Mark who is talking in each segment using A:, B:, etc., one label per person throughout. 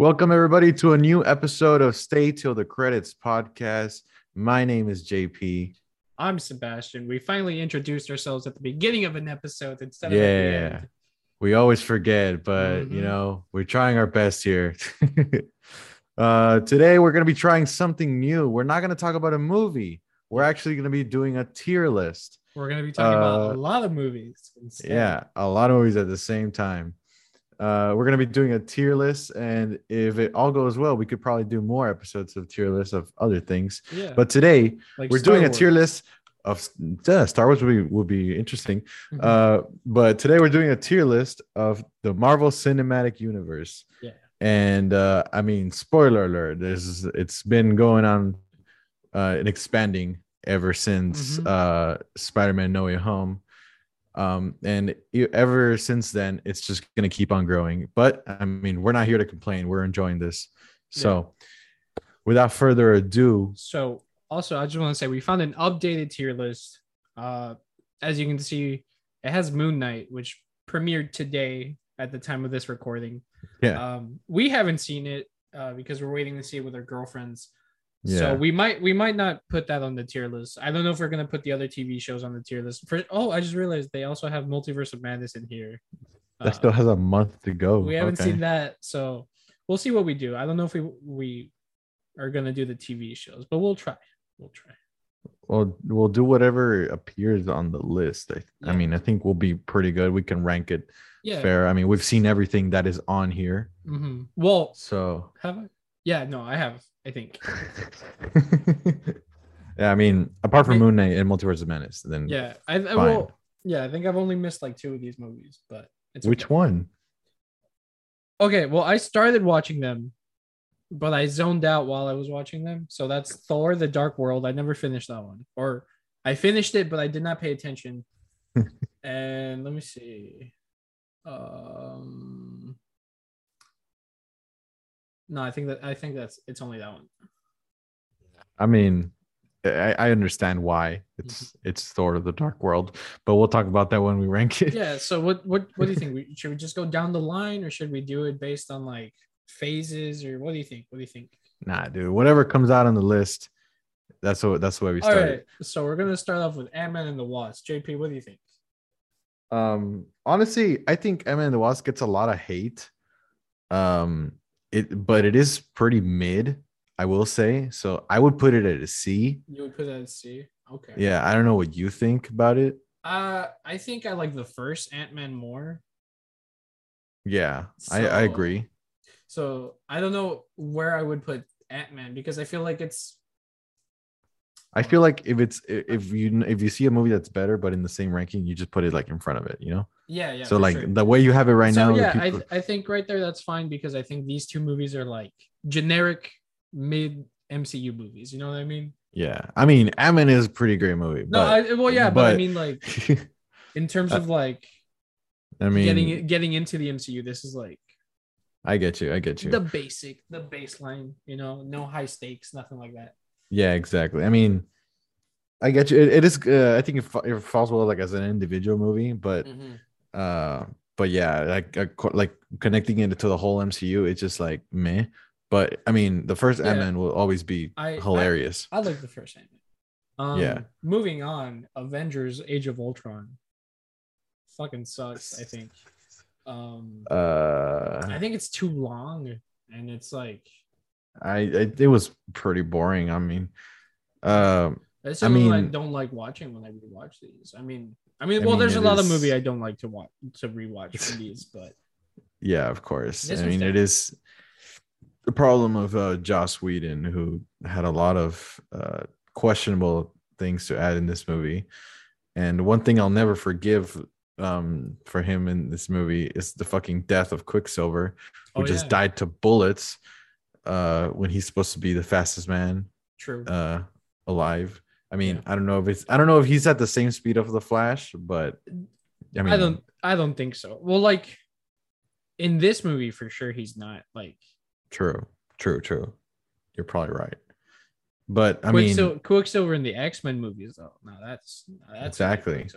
A: Welcome, everybody, to a new episode of Stay Till the Credits podcast. My name is JP.
B: I'm Sebastian. We finally introduced ourselves at the beginning of an episode instead of at the
A: Yeah,
B: end.
A: we always forget, but you
B: Mhm.
A: know, we're trying our best here. uh, today, we're going to be trying something new. We're not going to talk about a movie, we're actually going to be doing a tier list.
B: We're going to be talking about
A: Uh,
B: a lot of movies. instead.
A: Yeah, a lot of movies at the same time. Uh, we're gonna be doing a tier list, and if it all goes well, we could probably do more episodes of tier lists of other things.
B: Yeah.
A: But today,
B: like
A: we're
B: Star
A: doing a tier list of yeah, Star Wars would be would be interesting.
B: Mhm.
A: Uh, but today we're doing a tier list of the Marvel Cinematic Universe.
B: Yeah.
A: And uh, I mean, spoiler alert, there's it's been going on uh and expanding ever since
B: Mhm.
A: uh Spider-Man No Way Home. Um, and ever since then, it's just gonna keep on growing. But I mean, we're not here to complain, we're enjoying this. So without further ado,
B: So, also, I just want to say we found an updated tier list. Uh, as you can see, it has Moon Knight, which premiered today at the time of this recording.
A: yeah,
B: Um, we haven't seen it uh, because we're waiting to see it with our girlfriends.
A: Yeah.
B: So we might we might not put that on the tier list. I don't know if we're gonna put the other TV shows on the tier list. For oh, I just realized they also have Multiverse of Madness in here.
A: that
B: Uh,
A: still has a month to go.
B: we haven't
A: Okay.
B: seen that, so we'll see what we do. I don't know if we we are gonna do the TV shows, but we'll try. We'll try.
A: Well, we'll do whatever appears on the list. I, I mean, I think we'll be pretty good. We can rank it
B: Yeah.
A: fair. I mean, we've seen everything that is on here.
B: hmm Well,
A: So,
B: have I? Yeah, no, I have. I think.
A: yeah, I mean, apart from
B: May-
A: Moon Knight and Multiverse of Madness, then
B: Yeah, I, I will. Yeah, I think I've only missed like two of these movies, but it's
A: which
B: okay.
A: one?
B: Okay, well, I started watching them, but I zoned out while I was watching them. So that's Thor: The Dark World. I never finished that one, or I finished it, but I did not pay attention. and let me see. Um, no, I think that I think that's it's only that one.
A: I mean, I, I understand why it's
B: Mm-hmm.
A: it's Thor: of The Dark World, but we'll talk about that when we rank it.
B: Yeah. So what what what do you think? We, should we just go down the line, or should we do it based on like phases, or what do you think? What do you think?
A: Nah, dude. Whatever comes out on the list, that's what that's the way we
B: All
A: start.
B: right. So we're gonna start off with Ant Man and the Wasp. JP, what do you think?
A: Um, honestly, I think Ant Man and the Wasp gets a lot of hate. Um, it but it is pretty mid, I will say. So I would put it at a C.
B: You would put that at C. Okay.
A: Yeah, I don't know what you think about it.
B: Uh, I think I like the first Ant Man more.
A: Yeah, I, I agree.
B: So I don't know where I would put Ant Man because I feel like it's
A: I feel like if it's if you if you see a movie that's better but in the same ranking, you just put it like in front of it, you know.
B: Yeah yeah.
A: so like
B: sure.
A: the way you have it right
B: so
A: now,
B: yeah, I,
A: people-
B: I think right there that's fine because I think these two movies are like generic mid MCU movies. You know what I mean?
A: yeah. I mean, Ant-Man is a pretty great movie.
B: No,
A: but,
B: I, well yeah, but, I mean like in terms of like
A: I mean,
B: getting getting into the MCU, this is like
A: I get you. I get you.
B: the basic, the baseline. You know, no high stakes, nothing like that.
A: Yeah, exactly. I mean, I get you. It, it is. Uh, I think it, it falls well like as an individual movie, but
B: Mm-hmm.
A: Uh, but yeah, like uh, like connecting it to the whole MCU, it's just like meh. But I mean, the first
B: Yeah.
A: Ant Man will always be
B: I- I-
A: hilarious.
B: I like the first Ant Man. Um,
A: Yeah.
B: Moving on, Avengers: Age of Ultron. Fucking sucks. I think. Um,
A: uh,
B: I think it's too long, and it's like
A: I, I it was pretty boring. I mean, um,
B: that's
A: I
B: mean, I, don't like watching when I rewatch these. I mean, I mean,
A: I
B: well,
A: mean,
B: there's a lot of movie I don't like to watch to rewatch from these, but
A: yeah, of course.
B: This
A: I mean, it is the problem of uh, Joss Whedon, who had a lot of uh, questionable things to add in this movie. And one thing I'll never forgive um, for him in this movie is the fucking death of Quicksilver, who
B: Oh,
A: just
B: yeah.
A: died to bullets uh, when he's supposed to be the fastest man
B: true.
A: uh, alive. I mean,
B: Yeah.
A: I don't know if it's I don't know if he's at the same speed of the Flash, but I mean,
B: I don't. I don't think so. Well, like in this movie, for sure, he's not like.
A: True, true, true. You're probably right. But I mean,
B: Quicksilver, Quicksilver in the X Men movies, though. No, that's that's
A: Exactly.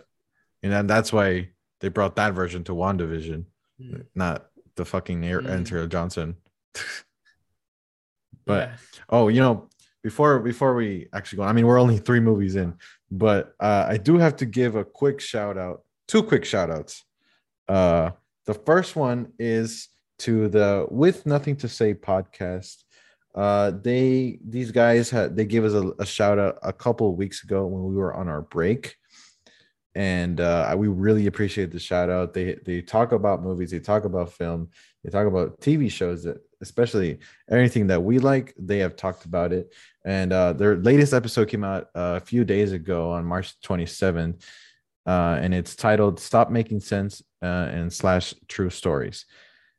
A: And then that's why they brought that version to WandaVision,
B: Hmm.
A: not the fucking Aaron
B: Mm.
A: Johnson. But
B: Yeah.
A: oh, you know, before before we actually go, I mean, we're only three movies in, but uh, I do have to give a quick shout out, two quick shout outs. Uh, the first one is to the With Nothing to Say podcast. Uh, they these guys had they gave us a, a shout out a couple of weeks ago when we were on our break, and uh, we really appreciate the shout out. They they talk about movies, they talk about film, they talk about TV shows that especially anything that we like. They have talked about it, and uh, their latest episode came out uh, a few days ago on March 27th, uh, and it's titled "Stop Making Sense" uh, and slash True Stories.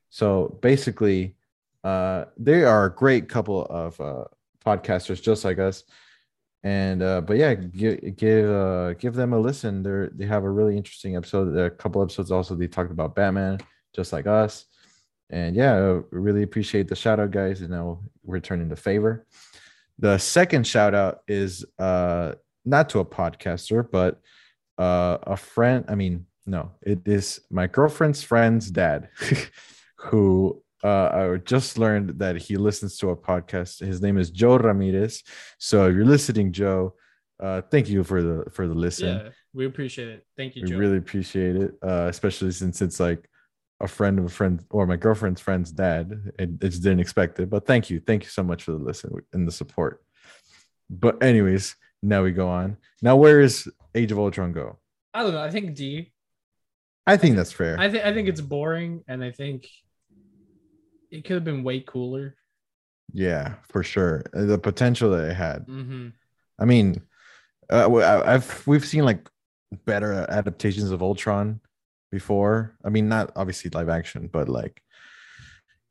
A: So basically, uh, they are a great couple of podcasters just like us. And uh, but yeah, give give uh, give them a listen. They're they have a really interesting episode. A couple episodes also they talked about Batman, just like us. And yeah, really appreciate the shout out, guys. And now returning the favor. The second shout out is uh, not to a podcaster, but uh, a friend. I mean, no, it is my girlfriend's friend's dad, who uh, I just learned that he listens to a podcast. His name is Joe Ramirez. So if you're listening, Joe, uh, thank you for the for the listen.
B: Yeah, we appreciate it. Thank you,
A: we
B: Joe.
A: really appreciate it, uh, especially since it's like a friend of a friend or my girlfriend's friend's dad. It, it just didn't expect it, but thank you, thank you so much for the listen and the support. But anyways, now we go on. Now where is Age of Ultron go?
B: I don't know. I think D.
A: I think that's fair.
B: I think I think it's boring, and I think it could have been way cooler.
A: yeah, for sure. Uh, The potential that it had.
B: Mm-hmm.
A: I mean, uh, I've we've seen like better adaptations of Ultron before. I mean, not obviously live action, but like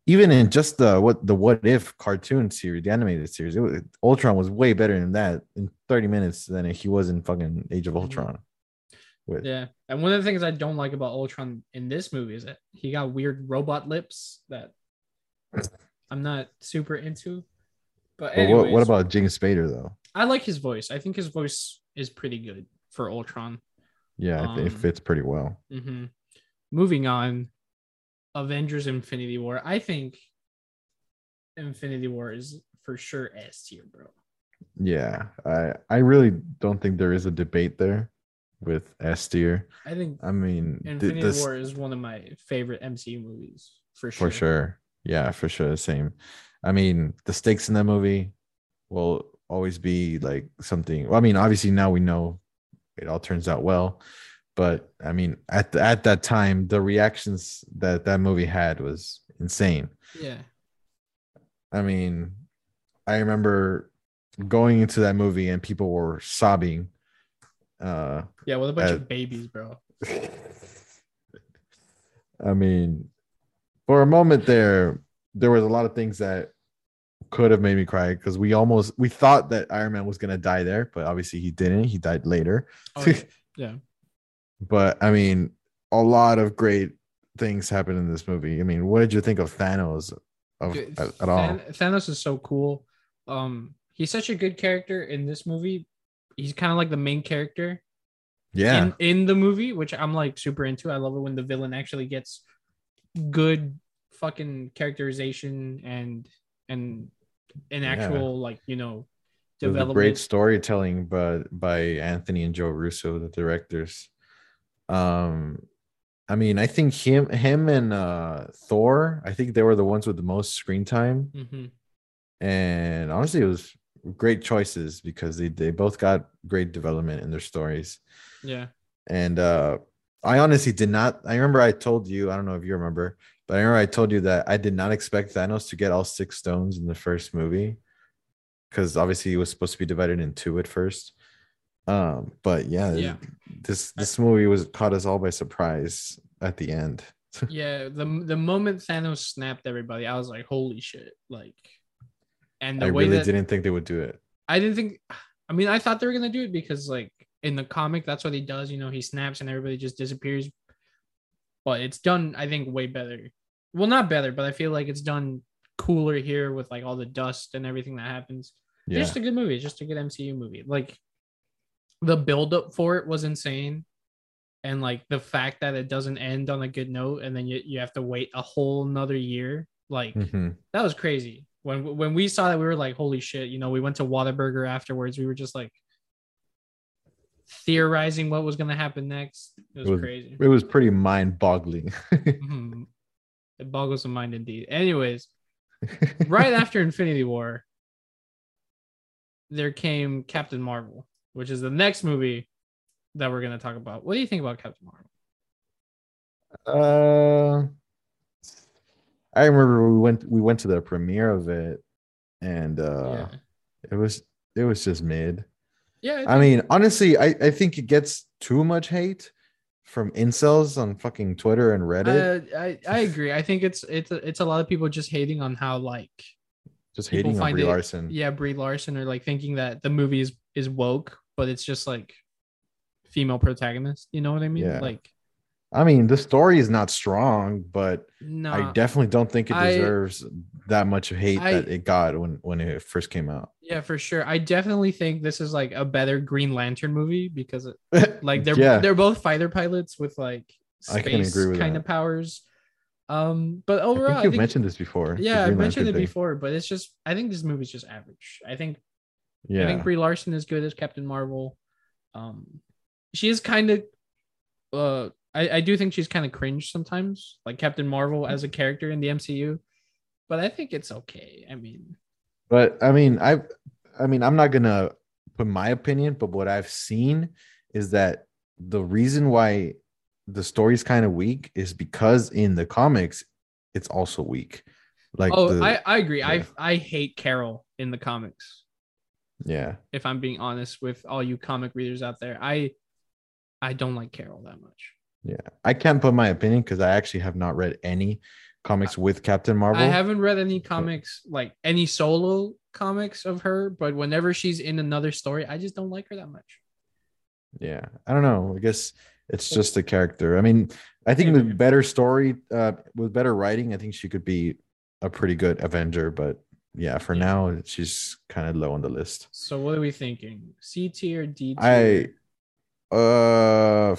A: even in just the what the what if cartoon series, the animated series, it was, Ultron was way better than that in 30 minutes than he was in fucking Age of
B: Mhm.
A: Ultron. With
B: Yeah, and one of the things I don't like about Ultron in this movie is that he got weird robot lips that I'm not super into. But
A: But what, what about James Spader though?
B: I like his voice. I think his voice is pretty good for Ultron.
A: Yeah, it- it
B: Um,
A: fits pretty well.
B: hmm Moving on, Avengers: Infinity War. I think Infinity War is for sure S tier, bro.
A: Yeah, I I really don't think there is a debate there with S tier.
B: I think
A: I mean, th-
B: Infinity
A: this-
B: War is one of my favorite MCU movies for sure.
A: for sure. Yeah, for sure. The same. I mean, the stakes in that movie will always be like something. Well, I mean, obviously now we know it all turns out well, but I mean, at the, at that time, the reactions that that movie had was insane.
B: Yeah.
A: I mean, I remember going into that movie and people were sobbing. Uh,
B: Yeah, with a bunch
A: Uh,
B: of babies, bro.
A: I mean, for a moment there, there was a lot of things that could have made me cry because we almost we thought that Iron Man was gonna die there, but obviously he didn't. He died later.
B: Oh, yeah. yeah.
A: But I mean, a lot of great things happened in this movie. I mean, what did you think of Thanos of
B: Dude,
A: at, at all?
B: Thanos is so cool. Um, he's such a good character in this movie. He's kind of like the main character
A: Yeah,
B: in, in the movie, which I'm like super into. I love it when the villain actually gets good fucking characterization and and an
A: Yeah.
B: actual like you know
A: It was a
B: development.
A: great storytelling by by Anthony and Joe Russo, the directors. Um, I mean, I think him, him and uh Thor, I think they were the ones with the most screen time,
B: Mhm.
A: and honestly, it was great choices because they they both got great development in their stories.
B: Yeah.
A: And uh I honestly did not. I remember I told you, I don't know if you remember, but I remember I told you that I did not expect Thanos to get all six stones in the first movie because obviously he was supposed to be divided in two at first. Um, but yeah,
B: Yeah.
A: this this movie was caught us all by surprise at the end.
B: Yeah. The the moment Thanos snapped everybody, I was like, holy shit! Like, and the
A: I
B: way
A: really
B: that
A: didn't think they would do it.
B: I didn't think. I mean, I thought they were gonna do it because, like, in the comic, that's what he does. You know, he snaps and everybody just disappears. But it's done, I think, way better. Well, not better, but I feel like it's done cooler here with like all the dust and everything that happens.
A: Yeah,
B: Just a good movie. Just a good MCU movie. Like, the buildup for it was insane, and like the fact that it doesn't end on a good note, and then you you have to wait a whole another year. Like,
A: Mhm.
B: that was crazy. When when we saw that, we were like, "Holy shit!" You know, we went to Whataburger afterwards. We were just like theorizing what was gonna happen next. It was,
A: It was-
B: crazy.
A: It was pretty mind-boggling.
B: Mhm. It boggles the mind indeed. Anyways, right after Infinity War, there came Captain Marvel, which is the next movie that we're gonna talk about. What do you think about Captain Marvel?
A: Uh, I remember we went we went to the premiere of it, and uh,
B: yeah,
A: it was it was just mid.
B: Yeah.
A: I mean, honestly, I I think it gets too much hate from incels on fucking Twitter and Reddit,
B: Uh, I I agree. I think it's it's a, it's a lot of people just hating on how like
A: just hating on Brie
B: it-
A: Larson.
B: yeah Brie Larson or like thinking that the movie is is woke, but it's just like female protagonist. You know what I mean?
A: Yeah.
B: Like
A: I mean, the story is not strong, but
B: no,
A: I definitely don't think it
B: I-
A: deserves that much hate
B: I-
A: that it got when when it first came out.
B: yeah, for sure. I definitely think this is like a better Green Lantern movie because it, like they're
A: yeah,
B: they're both fighter pilots with like
A: I
B: space
A: can agree with
B: kind
A: that.
B: of powers. Um, but overall, I think
A: you've
B: think-
A: mentioned this before.
B: yeah, I mentioned it
A: thing.
B: before, but it's just I think this movie's just average. I think
A: yeah, I
B: think Brie Larson is good as Captain Marvel. Um, she is kind of, uh, I, I do think she's kind of cringe sometimes, like Captain Marvel as a character in the MCU. But I think it's okay. I mean,
A: but I mean, I, I mean, I'm not gonna put my opinion, but what I've seen is that the reason why the story's kind of weak is because in the comics, it's also weak. Like,
B: oh,
A: the,
B: I, I agree.
A: yeah.
B: I I hate Carol in the comics.
A: yeah,
B: If I'm being honest with all you comic readers out there, I I don't like Carol that much.
A: Yeah. I can't put my opinion because I actually have not read any comics with Captain Marvel.
B: I haven't read any comics like any solo comics of her, but whenever she's in another story, I just don't like her that much.
A: yeah i don't know i guess it's just a character i mean i think
B: I
A: with better story uh with better writing i think she could be a pretty good avenger but yeah for
B: Yeah.
A: now she's kind of low on the list
B: So what are we thinking? C tier, D
A: i
B: tier?
A: uh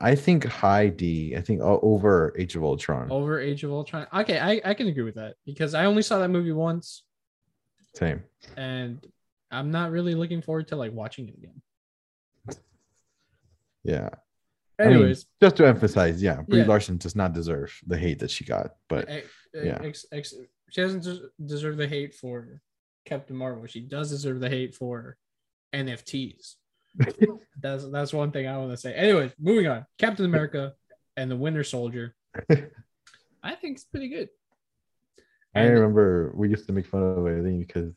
A: i think high d i think over age of ultron
B: over Age of Ultron. Okay, I, I can agree with that because I only saw that movie once
A: same
B: and I'm not really looking forward to like watching it again.
A: yeah I mean,
B: Anyways,
A: just to emphasize yeah brie
B: Yeah.
A: larson does not deserve the hate that she got but yeah.
B: ex- ex- she doesn't deserve the hate for Captain Marvel. She does deserve the hate for NFTs. that's that's one thing I want to say. Anyways, moving on. Captain America and the Winter Soldier. I think it's pretty good.
A: i
B: And-
A: remember we used to make fun of it because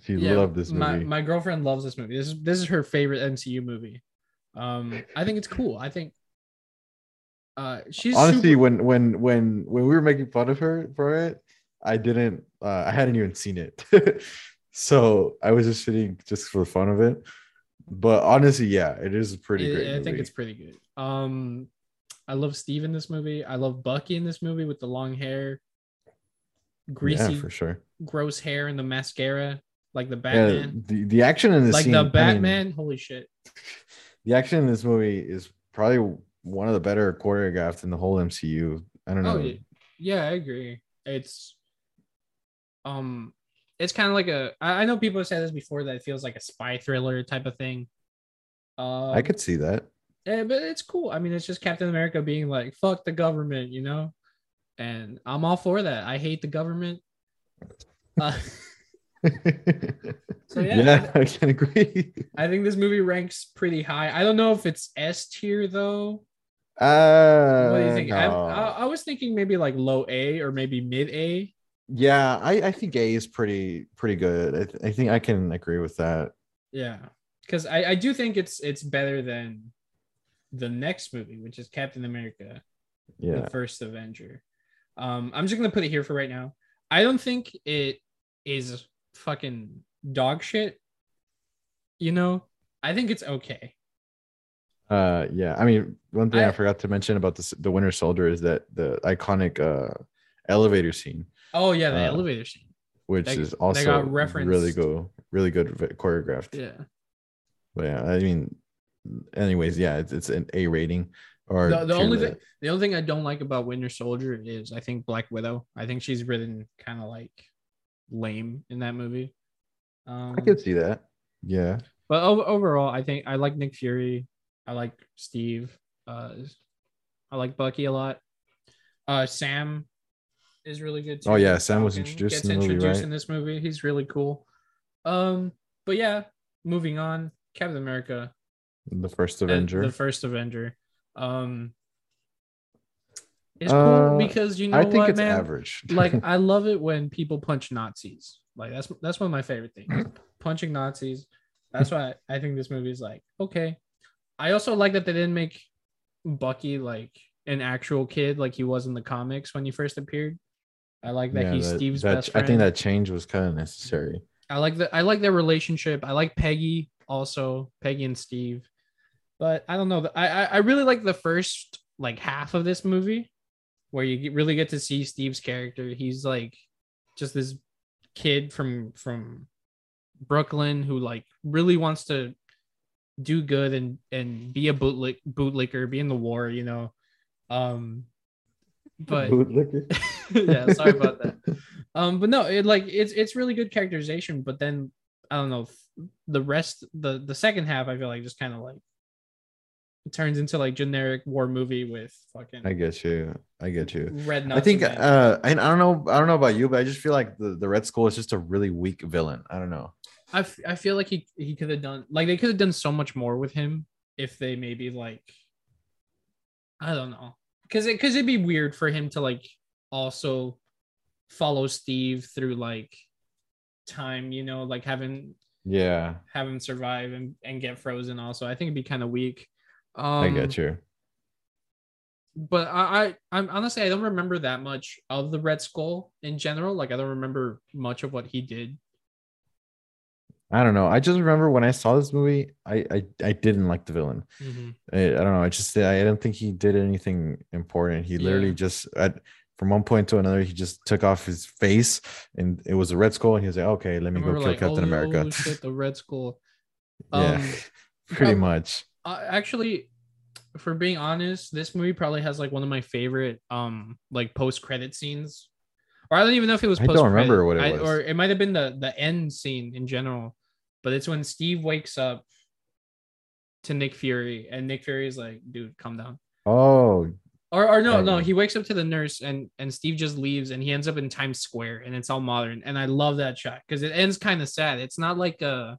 A: she
B: Yeah,
A: loved this movie
B: My, my girlfriend loves this movie. This is this is her favorite MCU movie. Um, I think it's cool. I think uh she's
A: honestly
B: super-
A: when when when when we were making fun of her for it i didn't uh, i hadn't even seen it so i was just sitting just for the fun of it but honestly yeah it is a pretty
B: I-
A: great
B: I think it's pretty good. Um, I love Steve in this movie. I love Bucky in this movie with the long hair, greasy,
A: yeah for sure
B: gross hair, and the mascara, like the
A: yeah,
B: Batman,
A: the, the action in this
B: like
A: scene,
B: the
A: I mean,
B: Batman. Holy shit!
A: the action in this movie is probably one of the better choreographed in the whole mcu i don't know
B: Oh yeah, yeah, I agree. It's um, it's kind of like a. I know people have said this before that it feels like a spy thriller type of thing. Um,
A: i could see that
B: Yeah, but it's cool. I mean, it's just Captain America being like, fuck the government, you know? And I'm all for that. I hate the government. Uh, So, yeah.
A: yeah i can agree
B: I think this movie ranks pretty high. I don't know if it's S tier though.
A: uh
B: What do you think? I,
A: no.
B: I, I was thinking maybe like low A or maybe mid A.
A: Yeah, I, I think A is pretty pretty good. I, th- I think I can agree with that.
B: Yeah. Because I, I do think it's it's better than the next movie, which is Captain America,
A: Yeah,
B: the first Avenger. Um, I'm just gonna put it here for right now. I don't think it is fucking dog shit. You know, I think it's okay.
A: uh, yeah. I mean, one thing I,
B: I-
A: forgot to mention about this, the Winter Soldier is that the iconic uh elevator scene,
B: Oh yeah, the
A: Uh,
B: elevator scene.
A: which
B: They-
A: is
B: they
A: also
B: got referenced.
A: really go really good choreographed.
B: Yeah.
A: But yeah, I mean, anyways, yeah, it's, it's an A rating. Or
B: the, the only thing the only thing I don't like about Winter Soldier is I think Black Widow. I think she's written kind of like lame in that movie. Um,
A: I could see that. Yeah.
B: but overall, I think I like Nick Fury. I like Steve. Uh, I like Bucky a lot. Uh, Sam is really good too.
A: Oh, yeah, Sam was introduced
B: gets
A: in the movie,
B: introduced
A: right?
B: in this movie. He's really cool. Um, but yeah, moving on. Captain America,
A: The first
B: uh,
A: Avenger.
B: the first Avenger. Um, it's
A: Uh,
B: cool because you know
A: I think
B: what,
A: it's
B: man.
A: average.
B: like I love it when people punch Nazis. Like that's that's one of my favorite things. Punching Nazis. That's why I think this movie is like okay. I also like that they didn't make Bucky like an actual kid like he was in the comics when he first appeared. I like that
A: Yeah,
B: he's
A: that-
B: Steve's
A: that-
B: best
A: I think that change was kind of necessary.
B: I like the I like their relationship. I like Peggy also, Peggy and Steve. But I don't know. I I, I really like the first like half of this movie where you get, really get to see Steve's character. He's like just this kid from from Brooklyn who like really wants to do good and and be a bootlick bootlicker, be in the war, you know. Um but
A: Bootlicker.
B: yeah, sorry about that. Um, but no, it like it's it's really good characterization. But then I don't know the rest the the second half I feel like just kind of like it turns into like generic war movie with fucking
A: I get you. I get you.
B: red.
A: I think uh I, I don't know I don't know about you, but I just feel like the, the Red Skull is just a really weak villain. I don't know.
B: I, f- I feel like he he could have done like they could have done so much more with him if they maybe like I don't know because it because it'd be weird for him to like also follow Steve through like time you know like having
A: Yeah,
B: have him survive and, and get frozen also i think it'd be kind of weak um
A: I get you.
B: but I, I i'm honestly i don't remember that much of the red skull in general like i don't remember much of what he did
A: I don't know. I just remember when I saw this movie, I I, I didn't like the villain. I, I don't know. I just I don't think he did anything important. He literally
B: Yeah.
A: just at from one point to another, he just took off his face and it was a red skull, and he was like, okay, let me go kill
B: like,
A: Captain
B: "Oh,
A: America.
B: shit, the red skull
A: yeah,
B: um
A: pretty
B: um,
A: much.
B: uh, actually for being honest this movie probably has like one of my favorite um like post-credit scenes or i don't even know if it was
A: I don't
B: post
A: remember what it
B: I,
A: was.
B: or it might have been the the end scene in general but it's when steve wakes up to nick fury and nick fury is like dude calm down
A: Oh,
B: or, or no no he wakes up to the nurse and and steve just leaves and he ends up in times square and it's all modern. And i love that shot because it ends kind of sad. It's not like a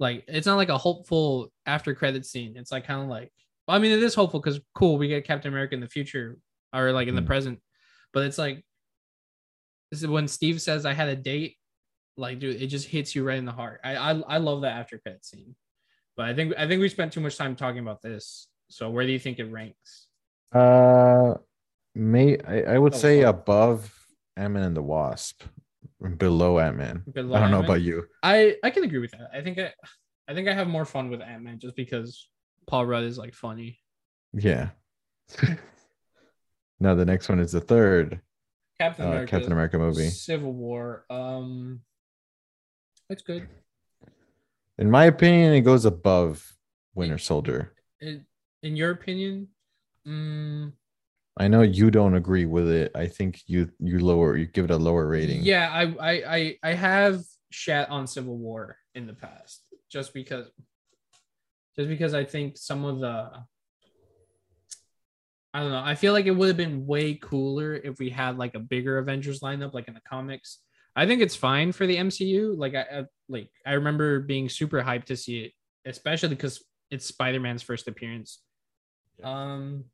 B: like it's not like a hopeful after credit scene. It's like kind of like i mean it is hopeful because cool we get captain america in the future or like in the
A: Mhm.
B: present. But it's like this is when steve says i had a date like dude it just hits you right in the heart. I i, I love that after credit scene. But i think i think we spent too much time talking about this so where do you think it ranks
A: uh, may I, I would
B: Oh,
A: say
B: fuck.
A: above Ant Man and the Wasp, below Ant Man. I don't know
B: Ant-Man?
A: about you.
B: I I can agree with that. I think I I think I have more fun with Ant Man just because Paul Rudd is like funny.
A: Yeah. now the next one is the third
B: Captain
A: uh,
B: America,
A: Captain America movie.
B: Civil War. Um, it's good.
A: In my opinion, it goes above Winter Soldier.
B: It, in your opinion, mm,
A: I know you don't agree with it. I think you you lower you give it a lower rating.
B: yeah, I, I I I have shat on Civil War in the past just because, just because I think some of the. I don't know. I feel like it would have been way cooler if we had like a bigger Avengers lineup, like in the comics. I think it's fine for the MCU. Like I, I like I remember being super hyped to see it, especially because it's Spider-Man's first appearance. Um,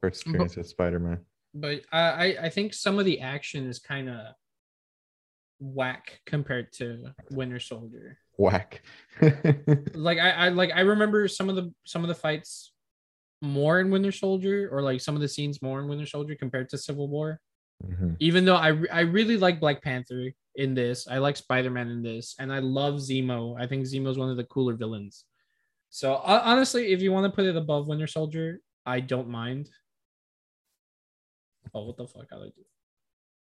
A: First experience with Spider Man.
B: but I I- I think some of the action is kind of whack compared to Winter Soldier.
A: Whack.
B: Like I, I like I remember some of the some of the fights more in Winter Soldier or like some of the scenes more in Winter Soldier compared to Civil War.
A: Mhm.
B: Even though I I really like Black Panther in this, I like Spider Man in this, and I love Zemo. I think Zemo is one of the cooler villains. So uh, honestly, if you want to put it above Winter Soldier, I don't mind. Oh, what the fuck? How do I do?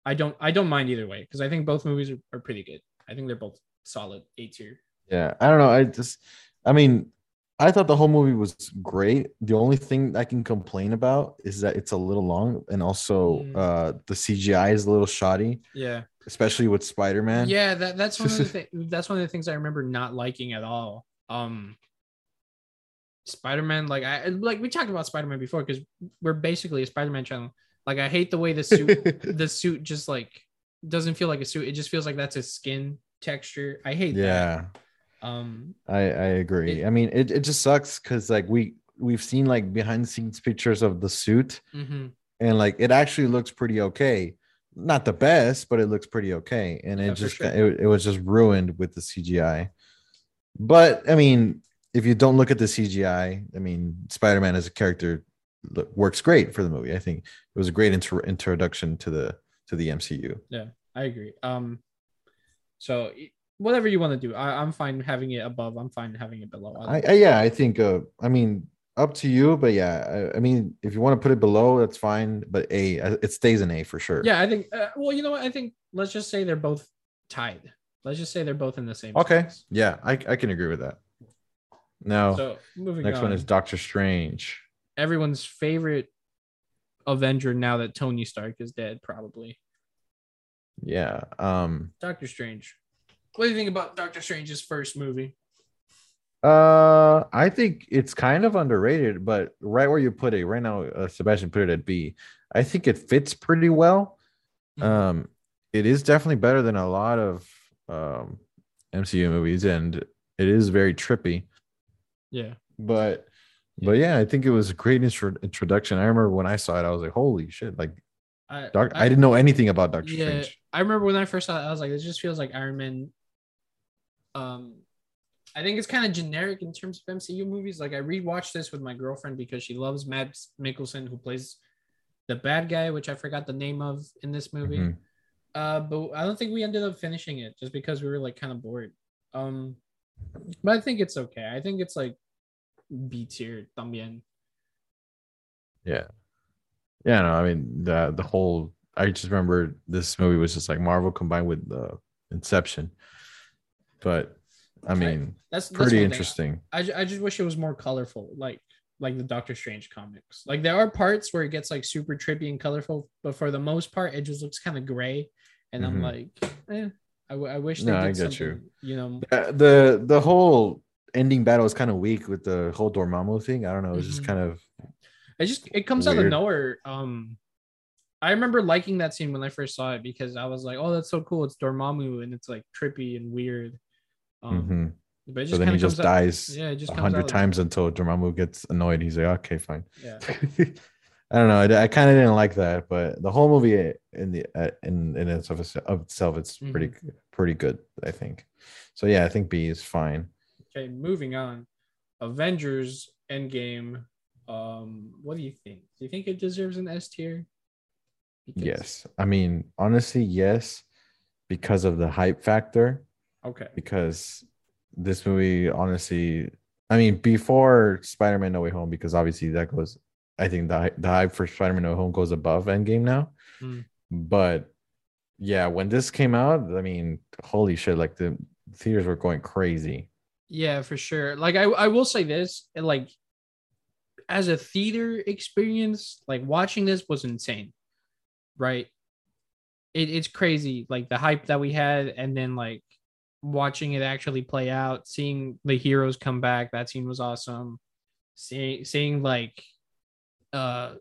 B: I don't. I don't mind either way because I think both movies are, are pretty good. I think they're both solid A tier.
A: Yeah, I don't know. I just, I mean, I thought the whole movie was great. The only thing I can complain about is that it's a little long, and also
B: Mm.
A: uh, the CGI is a little shoddy,
B: Yeah.
A: especially with Spider Man.
B: Yeah, that, that's one of the thi- that's one of the things I remember not liking at all. Um Spider-Man, like I like we talked about Spider-Man before because we're basically a Spider-Man channel. Like I hate the way the suit the suit just like doesn't feel like a suit. It just feels like that's a skin texture. I hate
A: yeah,
B: that. Um
A: I I agree.
B: It-
A: I mean, it, it just sucks because like we we've seen like behind the scenes pictures of the suit,
B: mhm.
A: and like it actually looks pretty okay. Not the best, but it looks pretty okay. And it
B: for
A: just
B: sure.
A: it, it was just ruined with the CGI. But I mean, if you don't look at the CGI, I mean, Spider Man as a character works great for the movie. I think it was a great intro introduction to the to the MCU.
B: Yeah, I agree. Um so whatever you want to do. I, I'm fine having it above. I'm fine having it below.
A: I, I yeah, I think uh, I mean up to you, but yeah, I, I mean if you want to put it below, that's fine. But A, uh, it stays an A for sure.
B: yeah, I think uh, well, you know what? I think let's just say they're both tied. Let's just say they're both in the same
A: Okay.
B: space.
A: Yeah, I I can agree with that. Now,
B: So moving
A: next
B: on.
A: one is Doctor Strange.
B: everyone's favorite Avenger now that Tony Stark is dead, probably.
A: Yeah. Um.
B: Doctor Strange. What do you think about Doctor Strange's first movie?
A: Uh, I think it's kind of underrated, but right where you put it, right now, uh, Sebastian put it at B. I think it fits pretty well.
B: Mhm.
A: Um, it is definitely better than a lot of um MCU movies, and it is very trippy.
B: Yeah.
A: But, but yeah, I think it was a great intro- introduction. I remember when I saw it, I was like, "Holy shit!" Like,
B: I,
A: Doc- I, didn't know anything about Doctor
B: yeah,
A: Strange.
B: I remember when I first saw it, I was like, this just feels like Iron Man. Um, I think it's kind of generic in terms of MCU movies. Like I rewatched this with my girlfriend because she loves Mads Mikkelsen, who plays the bad guy, which I forgot the name of in this movie.
A: Mhm.
B: Uh, but I don't think we ended up finishing it just because we were like kind of bored. Um, but I think it's okay. I think it's like B tier también.
A: Yeah. Yeah, no, I mean the the whole I just remember this movie was just like Marvel combined with the Inception. But I mean,
B: That's that's
A: pretty
B: thing.
A: interesting.
B: I, I just wish it was more colorful, like like the Doctor Strange comics. Like there are parts where it gets like super trippy and colorful, but for the most part, it just looks kind of gray. And I'm
A: Mhm.
B: like, eh, I, w- I wish they
A: No, I get you.
B: you. know,
A: Uh, the the whole ending battle is kind of weak with the whole Dormammu thing. I don't know, it's just
B: Mhm.
A: kind of
B: it just it comes out of nowhere. Um, I remember liking that scene when I first saw it because I was like, oh, that's so cool. It's Dormammu and it's like trippy and weird. Um,
A: mhm.
B: but it just
A: so then he just
B: out-
A: dies
B: Yeah, it just
A: a
B: comes out
A: hundred times until Dormammu gets annoyed. He's like, okay, fine.
B: Yeah.
A: I don't know. I, I kind of didn't like that, but the whole movie in the uh, in in itself- of itself, it's pretty
B: Mm-hmm.
A: pretty good. I think. So yeah, I think B is fine.
B: Okay, moving on. Avengers Endgame. Um, what do you think? Do you think it deserves an S tier? Because-
A: Yes, I mean honestly, yes, because of the hype factor.
B: Okay.
A: Because this movie, honestly, I mean before Spider-Man: No Way Home, because obviously that goes. I think the the hype for Spider-Man: No Way Home goes above Endgame now.
B: Mm.
A: But yeah, when this came out, I mean, holy shit! Like the theaters were going crazy.
B: Yeah, for sure. Like I, I will say this, like as a theater experience, like watching this was insane. Right? It, it's crazy, like the hype that we had, and then like watching it actually play out, seeing the heroes come back, that scene was awesome. Seeing seeing like uh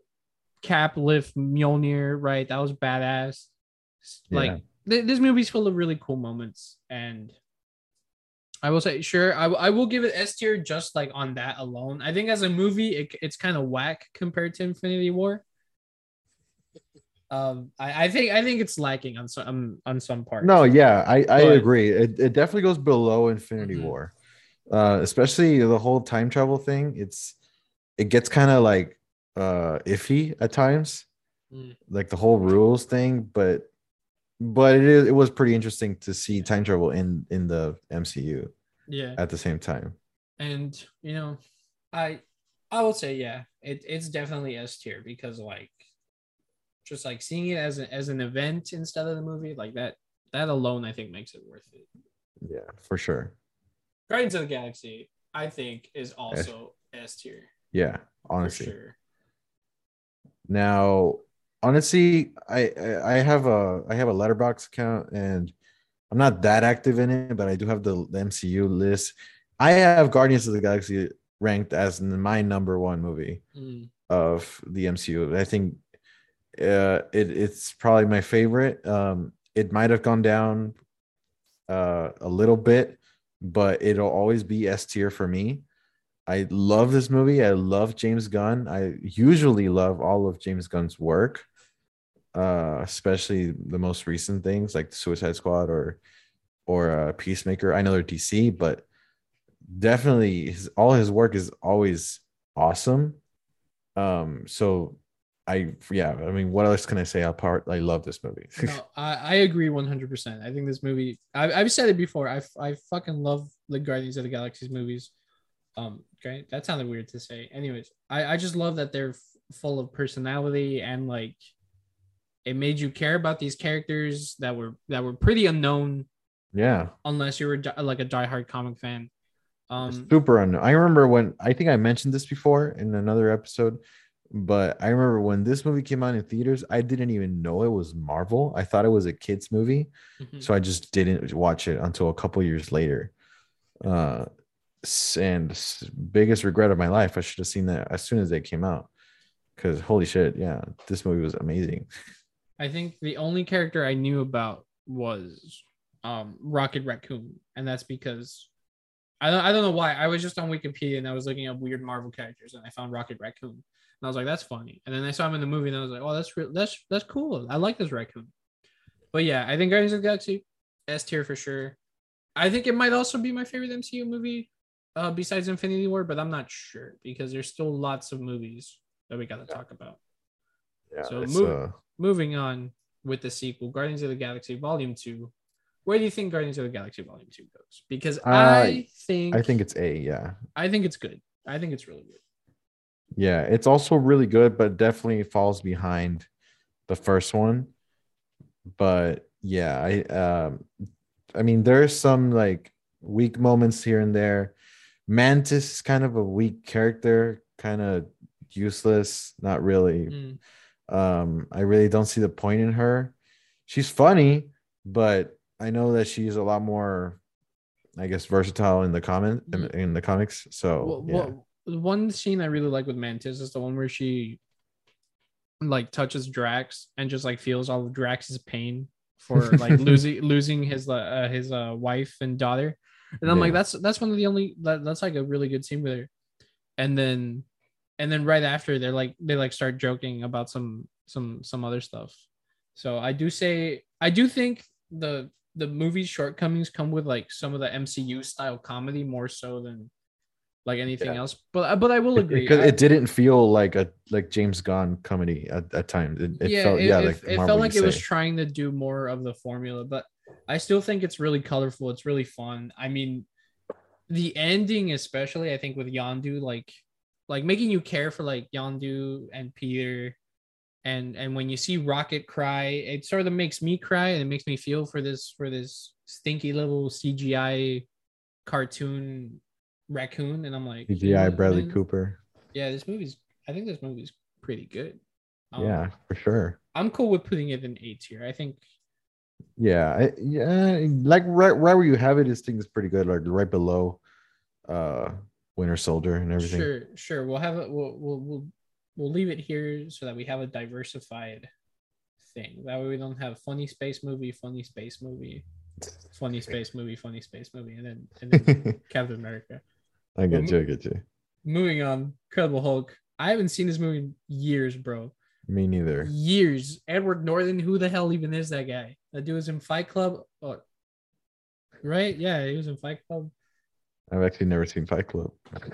B: Cap lift Mjolnir, right? That was badass. Like
A: Yeah.
B: th- this movie's full of really cool moments and I will say, sure, I, I will give it S tier just like on that alone. I think as a movie, it, it's kind of whack compared to Infinity War. Um, I, I think I think it's lacking on some on some parts.
A: No, yeah, I, I
B: But-
A: agree. It, it definitely goes below Infinity
B: Mhm.
A: War, uh, especially the whole time travel thing. It's it gets kind of like uh iffy at times,
B: Mm.
A: like the whole rules thing. But but it is it was pretty interesting to see time travel in in the MCU
B: yeah,
A: at the same time.
B: and you know, I I would say yeah, it, it's definitely S tier because like just like seeing it as an as an event instead of the movie like that that alone I think makes it worth it.
A: Yeah, for sure.
B: Guardians of the Galaxy. I think is also S tier.
A: Yeah, honestly.
B: sure.
A: Now, honestly, I I have a I have a Letterboxd account and I'm not that active in it, but I do have the, the MCU list. I have Guardians of the Galaxy ranked as my number one movie
B: Mm,
A: of the MCU. I think uh, it it's probably my favorite. Um, it might have gone down uh, a little bit, but it'll always be S tier for me. I love this movie. I love James Gunn. I usually love all of James Gunn's work, uh, especially the most recent things like Suicide Squad or or uh, Peacemaker. I know they're DC, but definitely his all his work is always awesome. Um, so I yeah, I mean, what else can I say? Apart, I love this movie.
B: no, I, I agree 100%. I think this movie, I, I've said it before. I, I fucking love the Guardians of the Galaxy's movies. Um, okay, that sounded weird to say. Anyways, I, I just love that they're f- full of personality and like it made you care about these characters that were that were pretty unknown
A: yeah,
B: unless you were di- like a diehard comic fan. Um,
A: super unknown. I remember when I think I mentioned this before in another episode, but I remember when this movie came out in theaters, I didn't even know it was Marvel. I thought it was a kids movie,
B: mhm.
A: so I just didn't watch it until a couple years later. Uh, and biggest regret of my life, I should have seen that as soon as they came out. Because holy shit, yeah, this movie was amazing.
B: I think the only character I knew about was um, Rocket Raccoon, and that's because I don't, I don't know why. I was just on Wikipedia and I was looking up weird Marvel characters, and I found Rocket Raccoon, and I was like, "That's funny." And then I saw him in the movie, and I was like, "Oh, that's real. That's that's cool. I like this raccoon." But yeah, I think Guardians of the Galaxy S tier for sure. I think it might also be my favorite MCU movie, uh, besides Infinity War, but I'm not sure because there's still lots of movies that we got to talk about.
A: Yeah,
B: So move-
A: uh,
B: moving on with the sequel, Guardians of the Galaxy Volume Two. Where do you think Guardians of the Galaxy Volume Two goes? Because I think
A: I think it's A, yeah.
B: I think it's good. I think it's really good.
A: Yeah, it's also really good, but definitely falls behind the first one. But yeah, I um I mean there's some like weak moments here and there. Mantis is kind of a weak character, kind of useless, not really.
B: Mm,
A: Um, I really don't see the point in her. She's funny, but I know that she's a lot more, I guess, versatile in the comment in, in the comics. So
B: Well,
A: yeah.
B: well, one scene I really like with Mantis is the one where she like touches Drax and just like feels all of Drax's pain for like losing losing his uh, his uh, wife and daughter. And I'm like, that's that's one of the only that, that's like a really good scene with her. And then and then right after they're like they like start joking about some some some other stuff. So I do say I do think the the movie's shortcomings come with like some of the MCU style comedy more so than like anything
A: Yeah.
B: else. But but I will agree.
A: It, it didn't feel like a like James Gunn comedy at, at times. It, it
B: yeah,
A: felt
B: it,
A: yeah
B: it-
A: like
B: it felt like it was trying to do more of the formula, but I still think it's really colorful. It's really fun. I mean, the ending, especially, I think with Yondu, like, like making you care for like Yondu and Peter, and and when you see Rocket cry, it sort of makes me cry, and it makes me feel for this for this stinky little CGI cartoon raccoon, and I'm like, you know
A: CGI Bradley
B: man?
A: Cooper.
B: Yeah, this movie's. I think this movie's pretty good. Um,
A: yeah, for sure.
B: I'm cool with putting it in A tier. I think
A: Yeah, I, yeah, like right, right where you have it, this thing is pretty good. Like right below, uh, Winter Soldier and everything.
B: sure, sure. We'll have it. We'll we'll we'll we'll leave it here so that we have a diversified thing. That way we don't have funny space movie, funny space movie, funny space movie, funny space movie, and then and then Captain America.
A: I get you. I get you.
B: Moving on, Incredible Hulk. I haven't seen this movie in years, bro.
A: Me neither.
B: Years. Edward Norton. Who the hell even is that guy? That dude was in Fight Club. Oh, right? Yeah, he was in Fight Club.
A: I've actually never seen Fight Club.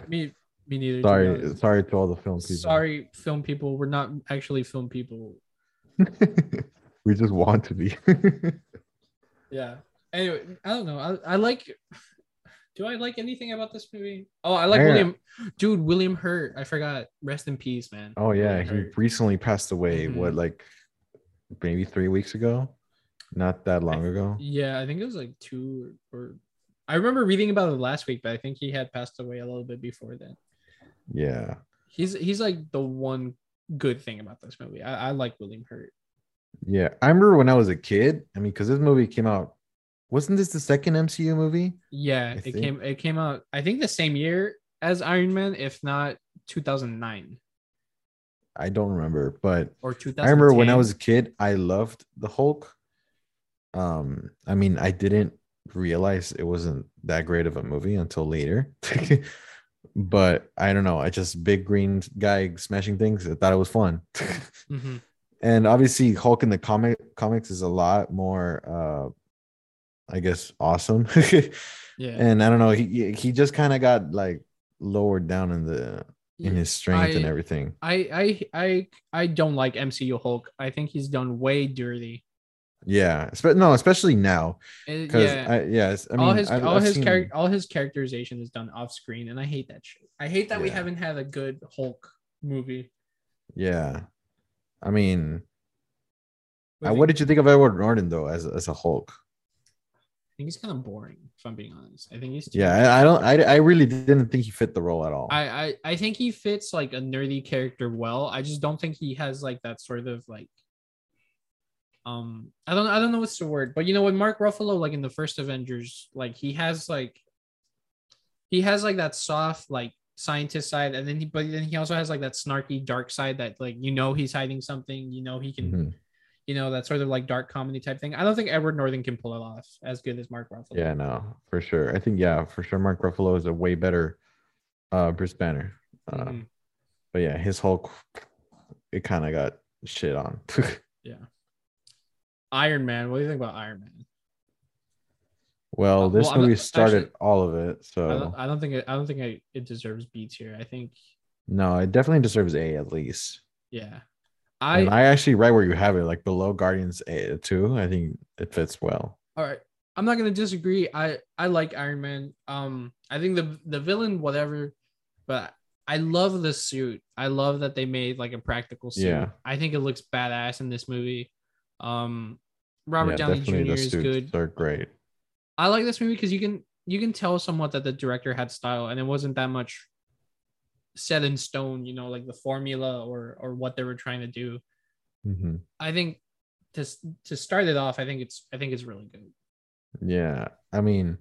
B: Me, me neither.
A: Sorry,
B: honest.
A: sorry to all the film people.
B: Sorry, film people. We're not actually film people.
A: we just want to be.
B: Yeah. Anyway, I don't know. I, I like. Do I like anything about this movie? Oh, I like
A: Yeah.
B: William. Dude, William Hurt. I forgot. Rest in peace, man.
A: oh yeah, he recently passed away.
B: Mhm.
A: What like maybe three weeks ago? Not that long ago.
B: Yeah, I think it was like two or I remember reading about it last week, but I think he had passed away a little bit before then.
A: Yeah.
B: He's he's like the one good thing about this movie. I, I like William Hurt.
A: Yeah. I remember when I was a kid. I mean, because this movie came out, wasn't this the second MCU movie?
B: Yeah,
A: I
B: it
A: think-
B: came it came out I think the same year as Iron Man, if not 2009
A: I don't remember, but
B: or 2010.
A: I remember when I was a kid, I loved the Hulk. Um, I mean, I didn't realize it wasn't that great of a movie until later. but I don't know. I just big green guy smashing things. I thought it was fun.
B: Mhm.
A: and obviously Hulk in the comic comics is a lot more uh I guess awesome.
B: yeah.
A: and I don't know, he he just kind of got like lowered down in the in his strength and everything.
B: I I I I don't like MCU Hulk. I think he's done way dirty.
A: Yeah, spe- no, especially now
B: eh,
A: because
B: yeah.
A: I yes, I mean
B: all his
A: I've-
B: all
A: I've
B: his
A: seen-
B: character all his characterization is done off screen, and I hate that shit. I hate that we haven't had a good Hulk movie.
A: Yeah, I mean,
B: What do
A: what did you think of Edward Norton though as as a Hulk?
B: I think he's kind of boring, if I'm being honest. I think he's too
A: Yeah, I, I don't, I I really didn't think he fit the role at all.
B: I, I I think he fits like a nerdy character well. I just don't think he has like that sort of like um I don't I don't know what's the word, but you know when Mark Ruffalo like in the first Avengers, like he has like he has like that soft like scientist side and then he but then he also has like that snarky dark side that like you know he's hiding something, you know he can
A: Mhm.
B: you know that sort of like dark comedy type thing. I don't think Edward Norton can pull it off as good as Mark Ruffalo.
A: Yeah, no, for sure. I think yeah, for sure. Mark Ruffalo is a way better uh Bruce Banner. Uh,
B: Mhm.
A: But yeah, his Hulk, it kind of got shit on.
B: Yeah. Iron Man. What do you think about Iron Man?
A: well,
B: Uh,
A: this
B: well,
A: movie
B: not-
A: started
B: actually-
A: all of it,
B: I
A: so
B: don't, I don't think it, I don't think it, it deserves B tier. I think
A: no, it definitely deserves A at least.
B: yeah.
A: I,
B: I
A: and I actually right where you have it, like below Guardians A two. I think it fits well.
B: all right. I'm not gonna disagree. I I like Iron Man. Um, I think the the villain whatever, but I love the suit. I love that they made like a practical suit.
A: Yeah.
B: I think it looks badass in this movie. Um, Robert
A: yeah,
B: Downey Jr. is good.
A: Are great.
B: I like this movie because you can you can tell somewhat that the director had style and it wasn't that much set in stone, you know, like the formula or or what they were trying to do.
A: Mhm.
B: I think to to start it off, I think it's I think it's really good.
A: Yeah, I mean,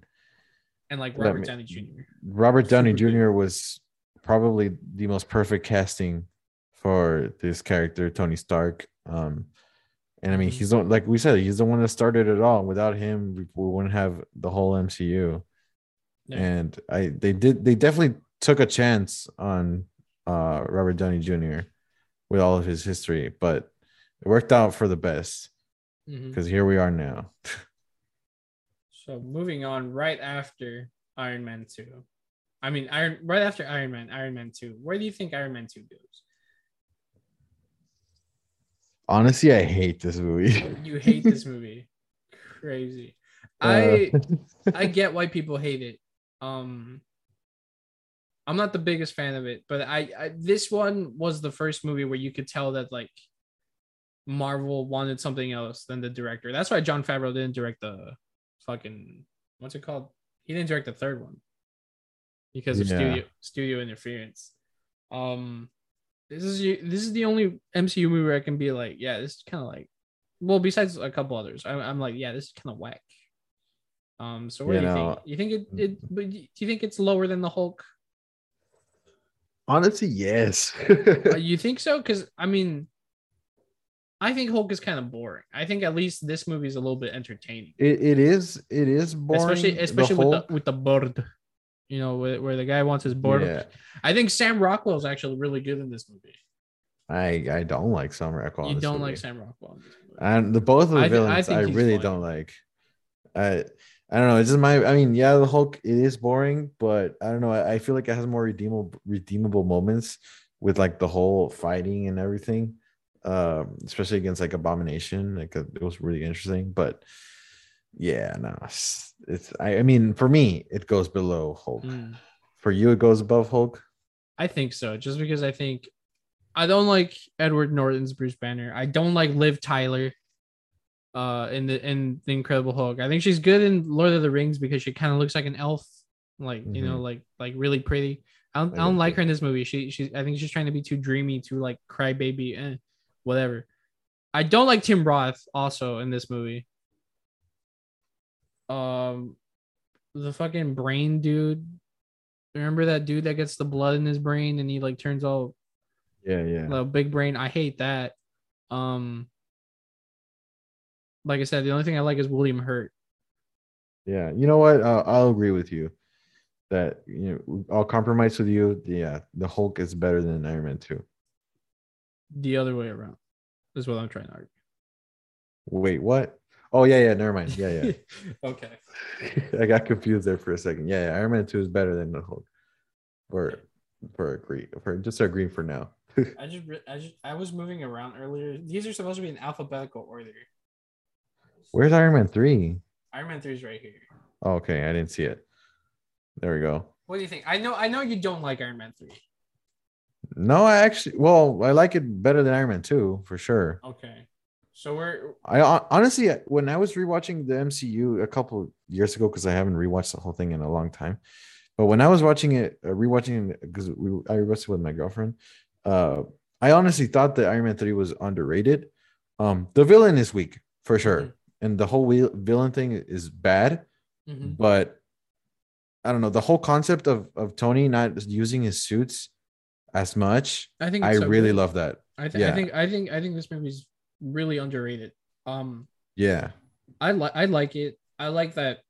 B: And like Robert
A: me-
B: Downey Jr.
A: Robert Downey
B: Super good.
A: Jr. was probably the most perfect casting for this character, Tony Stark. Um, and I mean, he's the, like we said, he's the one that started it all. Without him, we, we wouldn't have the whole MCU.
B: Yeah.
A: And I, they did, they definitely took a chance on uh, Robert Downey Jr. with all of his history, but it worked out for the best because here we are now.
B: So moving on right after Iron Man 2. I mean Iron right after Iron Man, Iron Man 2. Where do you think Iron Man 2 goes?
A: Honestly, I hate this movie.
B: You hate this movie. Crazy.
A: Uh,
B: I I get why people hate it. Um I'm not the biggest fan of it, but I, I this one was the first movie where you could tell that like Marvel wanted something else than the director. That's why Jon Favreau didn't direct the fucking what's it called? He didn't direct the third one because of
A: Yeah.
B: studio studio interference. Um this is you- this is the only MCU movie where I can be like, yeah, this is kind of like well, besides a couple others, I, I'm like, yeah, this is kind of whack. Um, so what
A: You
B: do you
A: know,
B: think? You think it, it? But do you think it's lower than the Hulk?
A: Honestly, yes.
B: Uh, you think so? Because I mean, I think Hulk is kind of boring. I think at least this movie is a little bit entertaining,
A: It, it is it is boring.
B: especially
A: The
B: especially with
A: Hulk-
B: the with the bird. You know, where, where the guy wants his bird.
A: Yeah,
B: I think Sam Rockwell is actually really good in this movie.
A: I I don't like Sam Rockwell.
B: you don't
A: movie.
B: like Sam Rockwell in this movie.
A: and the both of the
B: I
A: villains
B: think
A: I,
B: he's
A: really
B: fine.
A: don't like. I I don't know. It's just my. I mean, yeah, the Hulk it is boring, but I don't know. I, I feel like it has more redeemable redeemable moments with like the whole fighting and everything, um, especially against like Abomination. Like it was really interesting, but yeah, no, it's, it's I, I mean, for me, it goes below Hulk.
B: Mm.
A: For you, it goes above Hulk.
B: I think so, just because I think I don't like Edward Norton's Bruce Banner. I don't like Liv Tyler. uh in the in the Incredible Hulk. I think she's good in Lord of the Rings because she kind of looks like an elf, like you know,
A: Mhm.
B: like like really pretty. I don't, I don't like her in this movie. She she's I think she's trying to be too dreamy, too like crybaby, eh, whatever. I don't like Tim Roth also in this movie. Um, the fucking brain dude. Remember that dude that gets the blood in his brain and he like turns all
A: Yeah, yeah.
B: little big brain. I hate that. Um, like I said, the only thing I like is William Hurt.
A: Yeah, you know what? Uh, I'll agree with you that you know I'll compromise with you. Yeah, the Hulk is better than Iron Man two.
B: The other way around is what I'm trying to argue.
A: Wait, what? Oh yeah, yeah. Never mind. Yeah, yeah.
B: okay.
A: I got confused there for a second. Yeah, yeah. Iron Man two is better than the Hulk. For for agree for just agreeing for now.
B: I just, I just, I was moving around earlier. These are supposed to be in alphabetical order.
A: Where's Iron Man three?
B: Iron Man three is right here.
A: Oh, okay, I didn't see it. There we go.
B: What do you think? I know, I know you don't like Iron Man three.
A: No, I actually, well, I like it better than Iron Man two for sure.
B: Okay. So we're
A: I honestly, when I was rewatching the MCU a couple years ago, because I haven't rewatched the whole thing in a long time, but when I was watching it, uh, rewatching because we I rewatched it with my girlfriend, uh, I honestly thought that Iron Man three was underrated. Um, the villain is weak for sure,
B: Mhm.
A: and the whole wheel, villain thing is bad,
B: Mhm.
A: but I don't know the whole concept of of Tony not using his suits as much.
B: I think
A: I
B: so
A: really love that.
B: I, th- I think, I think, I think this movie's really underrated. Um,
A: Yeah,
B: I like I like it. I like that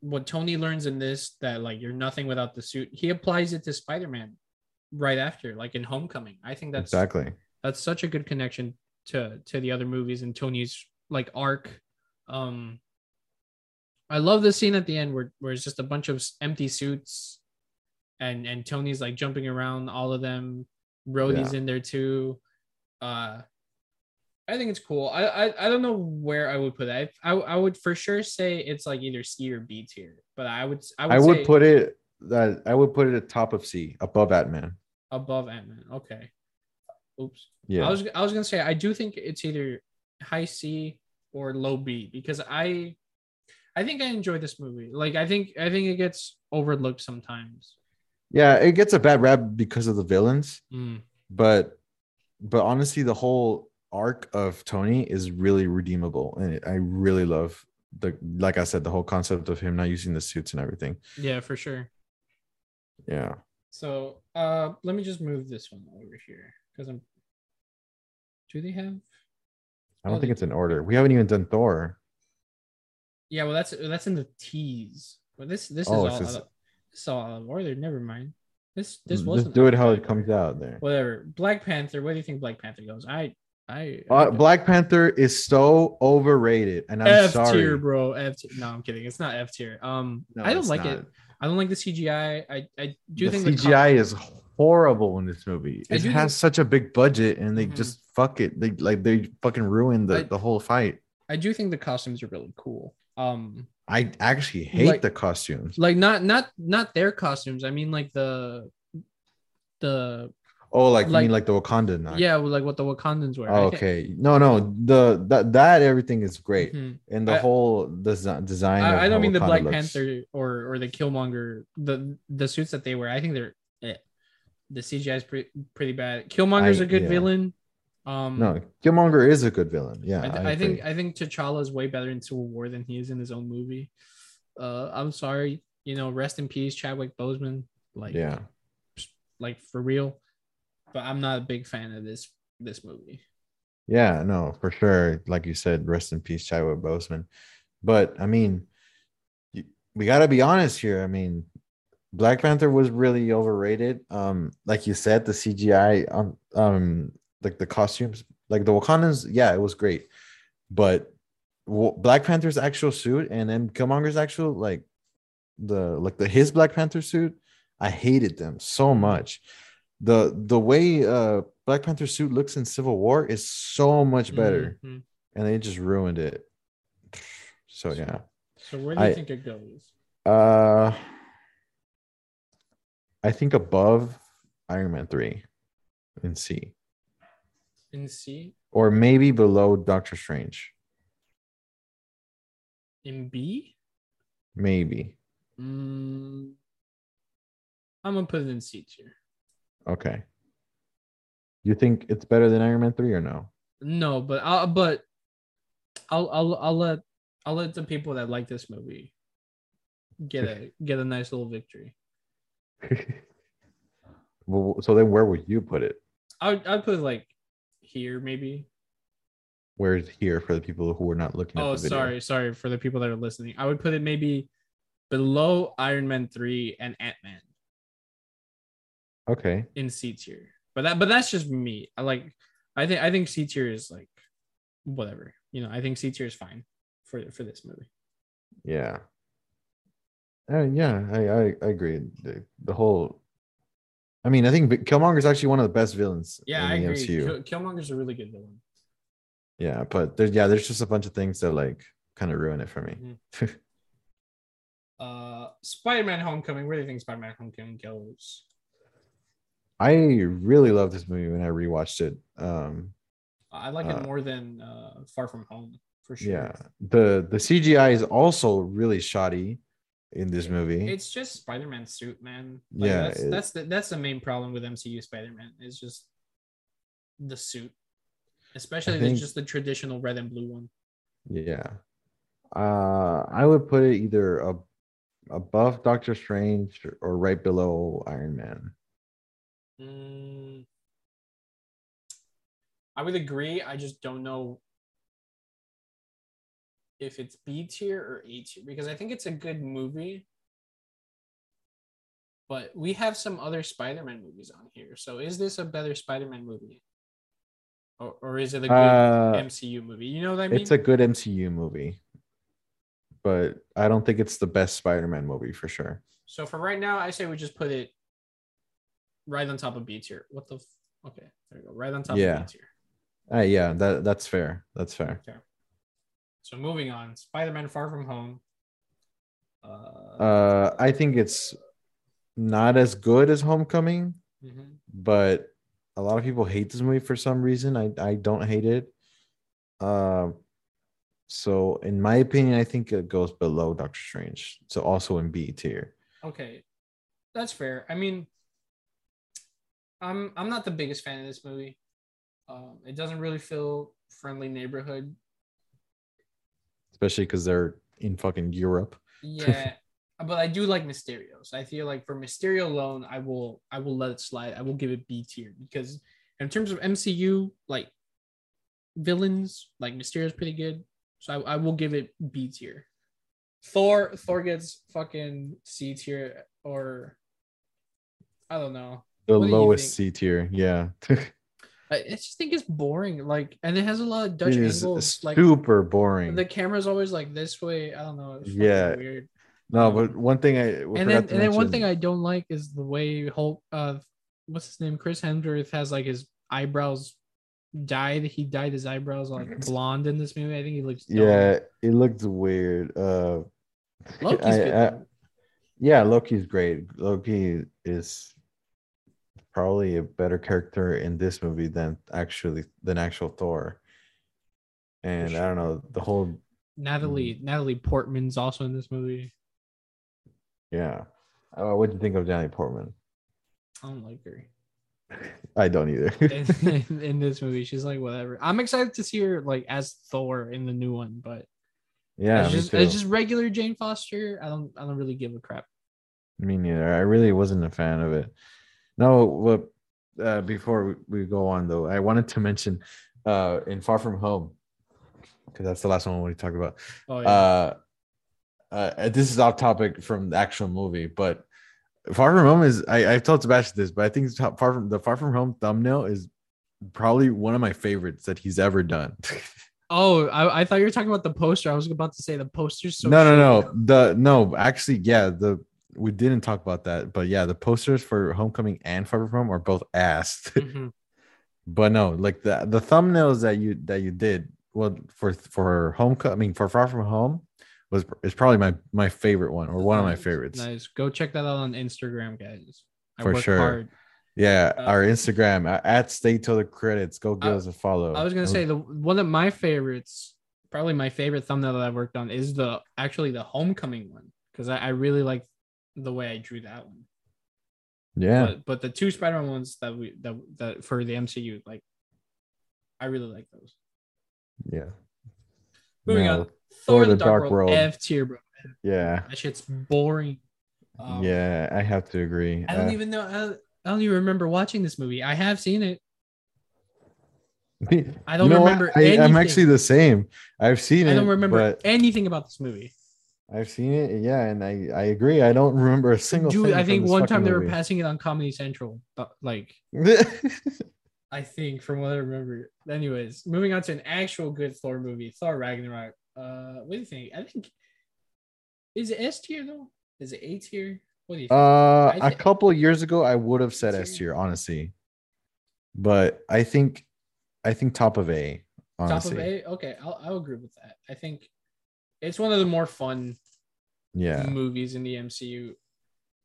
B: what Tony learns in this that like you're nothing without the suit. He applies it to Spider-Man right after, like in Homecoming. I think that's
A: exactly.
B: that's such a good connection to to the other movies and Tony's like arc. Um I love the scene at the end where where it's just a bunch of empty suits and and Tony's like jumping around all of them. Rhodey's in there too. Uh I think it's cool. I, I I don't know where I would put it. I, I I would for sure say it's like either C or B tier, but I would I would,
A: I would put it that I would put it at top of C, above Ant-Man.
B: above Ant Man. Okay. Oops.
A: Yeah.
B: I was I was gonna say I do think it's either high C or low B because I I think I enjoy this movie. Like I think I think it gets overlooked sometimes.
A: yeah, it gets a bad rap because of the villains,
B: Mm.
A: but but honestly, the whole arc of Tony is really redeemable, and I really love the like I said, the whole concept of him not using the suits and everything.
B: Yeah, for sure.
A: Yeah.
B: So uh let me just move this one over here because I'm do they have
A: I don't
B: Oh,
A: think
B: they
A: it's in order. We haven't even done Thor.
B: yeah well that's that's in the T's. But this this is
A: Oh,
B: all
A: just-
B: out of, this is all out of order. Never mind. This this wasn't
A: do it how it comes out there.
B: Whatever. Black Panther. Where do you think Black Panther goes? I I,
A: Uh, Black Panther is so overrated, and I'm
B: F
A: sorry.
B: tier, bro. F tier. No, I'm kidding. It's not F tier. Um,
A: No,
B: I don't like
A: not.
B: it. I don't like the CGI. I I do
A: the
B: think
A: CGI is horrible in this movie. It has
B: think-
A: such a big budget, and they
B: Mhm.
A: just fuck it. They like they fucking ruined the,
B: I-
A: the whole fight.
B: I do think the costumes are really cool. Um,
A: I actually hate
B: Like-
A: the costumes.
B: like not not not their costumes. I mean like the the
A: Oh, like, you mean like the Wakandan? knife?
B: yeah, like what the Wakandans were.
A: Oh, okay. No, no. The that that everything is great,
B: Mhm.
A: and the
B: I-
A: whole desi- design.
B: I, I don't mean the Black
A: looks.
B: Panther or or the Killmonger the the suits that they wear. I think they're eh. the CGI is pretty pretty bad. Killmonger's
A: I-
B: a good
A: yeah.
B: villain. Um,
A: No, Killmonger is a good villain. Yeah,
B: I, th-
A: I,
B: I think. I think T'Challa is way better in Civil War than he is in his own movie. Uh, I'm sorry, you know, rest in peace, Chadwick Boseman. Like,
A: yeah.
B: like for real. But I'm not a big fan of this this movie.
A: Yeah, no, for sure. Like you said, rest in peace, Chadwick Boseman. But I mean, we got to be honest here. I mean, Black Panther was really overrated. Um, like you said, the CGI on um, like the costumes, like the Wakandans, yeah, it was great. But Black Panther's actual suit and then Killmonger's actual like the like the his Black Panther suit, I hated them so much. The the way uh Black Panther suit looks in Civil War is so much better,
B: Mhm.
A: and they just ruined it. So yeah,
B: So where do you
A: I-
B: think it goes?
A: uh, I think above Iron Man three in C,
B: In C?
A: or maybe below Doctor Strange.
B: In B,
A: Maybe.
B: mm, I'm gonna put it in C tier.
A: Okay. You think it's better than Iron Man 3 or no?
B: No, but I'll but I'll I'll I'll let I'll let the people that like this movie get a get a nice little victory.
A: well, so then where would you put it?
B: I would I'd put it like here maybe.
A: Where's here for the people who are not looking at
B: Oh,
A: the video?
B: sorry, sorry for the people that are listening. I would put it maybe below Iron Man three and Ant Man
A: Okay.
B: in C tier. But that but that's just me. I like I think I think C tier is like whatever. You know, I think C tier is fine for for this movie.
A: Yeah. Uh, yeah, I, I I agree. The, the whole I mean, I think Killmonger is actually one of the best villains
B: Yeah,
A: in
B: I agree.
A: MCU.
B: Kill, Killmonger's a really good villain.
A: Yeah, but there's yeah, there's just a bunch of things that like kind of ruin it for me.
B: Mhm. Uh, Spider-Man: Homecoming. Where do you think Spider-Man: Homecoming goes?
A: I really love this movie when I rewatched it. Um
B: I like
A: Uh,
B: it more than uh, Far From Home for sure.
A: yeah. The the CGI is also really shoddy in this movie.
B: It's just Spider-Man suit, man. Like,
A: Yeah,
B: that's
A: it-
B: that's the that's the main problem with MCU Spider-Man is just the suit, especially the,
A: think-
B: just the traditional red and blue one.
A: Yeah. Uh I would put it either ab- above Doctor Strange or right below Iron Man.
B: Mm, I would agree. I just don't know if it's B tier or A tier because I think it's a good movie. But we have some other Spider-Man movies on here. So is this a better Spider-Man movie? Or, or is it a good
A: Uh
B: MCU movie? You know what I mean?
A: it's a good MCU movie. But I don't think it's the best Spider-Man movie for sure.
B: so for right now, I say we just put it right on top of B tier. What the? F- okay, there you go. Right on top
A: Yeah.
B: of B tier.
A: Uh, yeah, that that's fair. That's fair.
B: Okay. So moving on, Spider-Man: Far From Home. Uh,
A: Uh I think it's not as good as Homecoming,
B: mhm.
A: but a lot of people hate this movie for some reason. I I don't hate it. Um so in my opinion, I think it goes below Doctor Strange. So also in B tier.
B: Okay, that's fair. I mean, I'm I'm not the biggest fan of this movie. Um, it doesn't really feel friendly neighborhood.
A: especially because they're in fucking Europe.
B: Yeah, but I do like Mysterio. So I feel like for Mysterio alone, I will I will let it slide. I will give it B tier because in terms of MCU like villains, like Mysterio's pretty good. So I, I will give it B tier. Thor Thor gets fucking C tier or I don't know.
A: The
B: What
A: lowest? C tier, yeah.
B: I, just think it's boring. Like, and it has a lot of Dutch
A: it is
B: angles. Like
A: super boring.
B: the camera's always like this way. I don't know. It's
A: Yeah.
B: weird.
A: no, but one thing I
B: and then and then one thing I don't like is the way Hulk uh what's his name Chris Hemsworth has like his eyebrows dyed. He dyed his eyebrows like blonde in this movie. I think he looks dumb.
A: yeah, it looks weird. Uh,
B: Loki's
A: I-
B: good.
A: I- yeah, Loki's great. Loki is probably a better character in this movie than actually than actual Thor. And I don't know the whole
B: Natalie mm. Natalie Portman's also in this movie.
A: yeah. What do you think of Danny Portman?
B: I don't like her.
A: I don't either.
B: in, in, in this movie. She's like whatever. I'm excited to see her like as Thor in the new one, but
A: yeah,
B: it's just it's just regular Jane Foster. I don't I don't really give a crap.
A: Me neither. I really wasn't a fan of it. No, uh, before we, we go on though, I wanted to mention uh, in Far From Home because that's the last one we talked about.
B: Oh yeah.
A: Uh, uh, this is off topic from the actual movie, but Far From Home is I, I've told Sebastian this, but I think it's Far from the Far From Home thumbnail is probably one of my favorites that he's ever done.
B: oh, I, I thought you were talking about the poster. I was about to say the poster's so
A: no, no, no. The no, actually, yeah, the we didn't talk about that, but yeah, the posters for Homecoming and Far From Home are both ass.
B: Mhm.
A: but no, like the the thumbnails that you that you did, well, for for Homecoming for Far From Home was is probably my my favorite one or one of my favorites.
B: Nice. Go check that out on Instagram, guys. I
A: For sure.
B: hard.
A: Yeah,
B: Uh,
A: our Instagram at Stay Till the Credits. Go give
B: I-
A: us a follow.
B: I was gonna say the one of my favorites probably my favorite thumbnail that I've worked on is the actually the homecoming one because I, I really like the way I drew that one.
A: Yeah.
B: But, but the two Spider-Man ones that we that, that for the MCU, like I really like those.
A: Yeah.
B: Moving
A: No,
B: on. Thor, the,
A: the
B: Dark,
A: Dark
B: World.
A: World.
B: F tier, bro.
A: Yeah.
B: That shit's boring. Um,
A: yeah, I have to agree.
B: I don't
A: Uh,
B: even know. I don't, I don't even remember watching this movie. I have seen it. I don't
A: You know
B: remember
A: I, I'm actually the same. I've seen it.
B: I don't remember
A: but
B: anything about this movie.
A: I've seen it. Yeah, and I I agree. I don't remember a single.
B: Dude, I think one time they were
A: movie.
B: passing it on Comedy Central. But like, I think from what I remember. Anyways, moving on to an actual good Thor movie, Thor Ragnarok. Uh, what do you think? I think is it S tier though? Is it A tier? What do you think?
A: Uh,
B: I
A: a couple years ago, I would have said. S tier, honestly. But I think, I think top of A. Honestly,
B: Top of A. Okay, I'll I'll agree with that. I think it's one of the more fun
A: yeah.
B: movies in the MCU.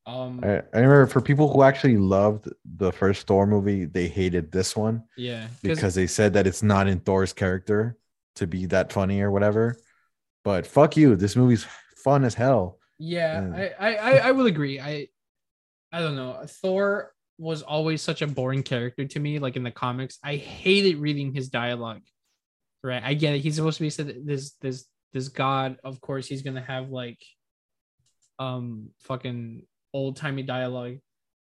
B: Um,
A: I, I remember for people who actually loved the first Thor movie, they hated this one
B: yeah,
A: because they said that it's not in Thor's character to be that funny or whatever. But fuck you, this movie's fun as hell.
B: Yeah,
A: Yeah.
B: I, I, I, I will agree. I, I don't know. Thor was always such a boring character to me. Like in the comics, I hated reading his dialogue. Right, I get it. He's supposed to be said this, this, this god. Of course, he's gonna have like, um, fucking old timey dialogue.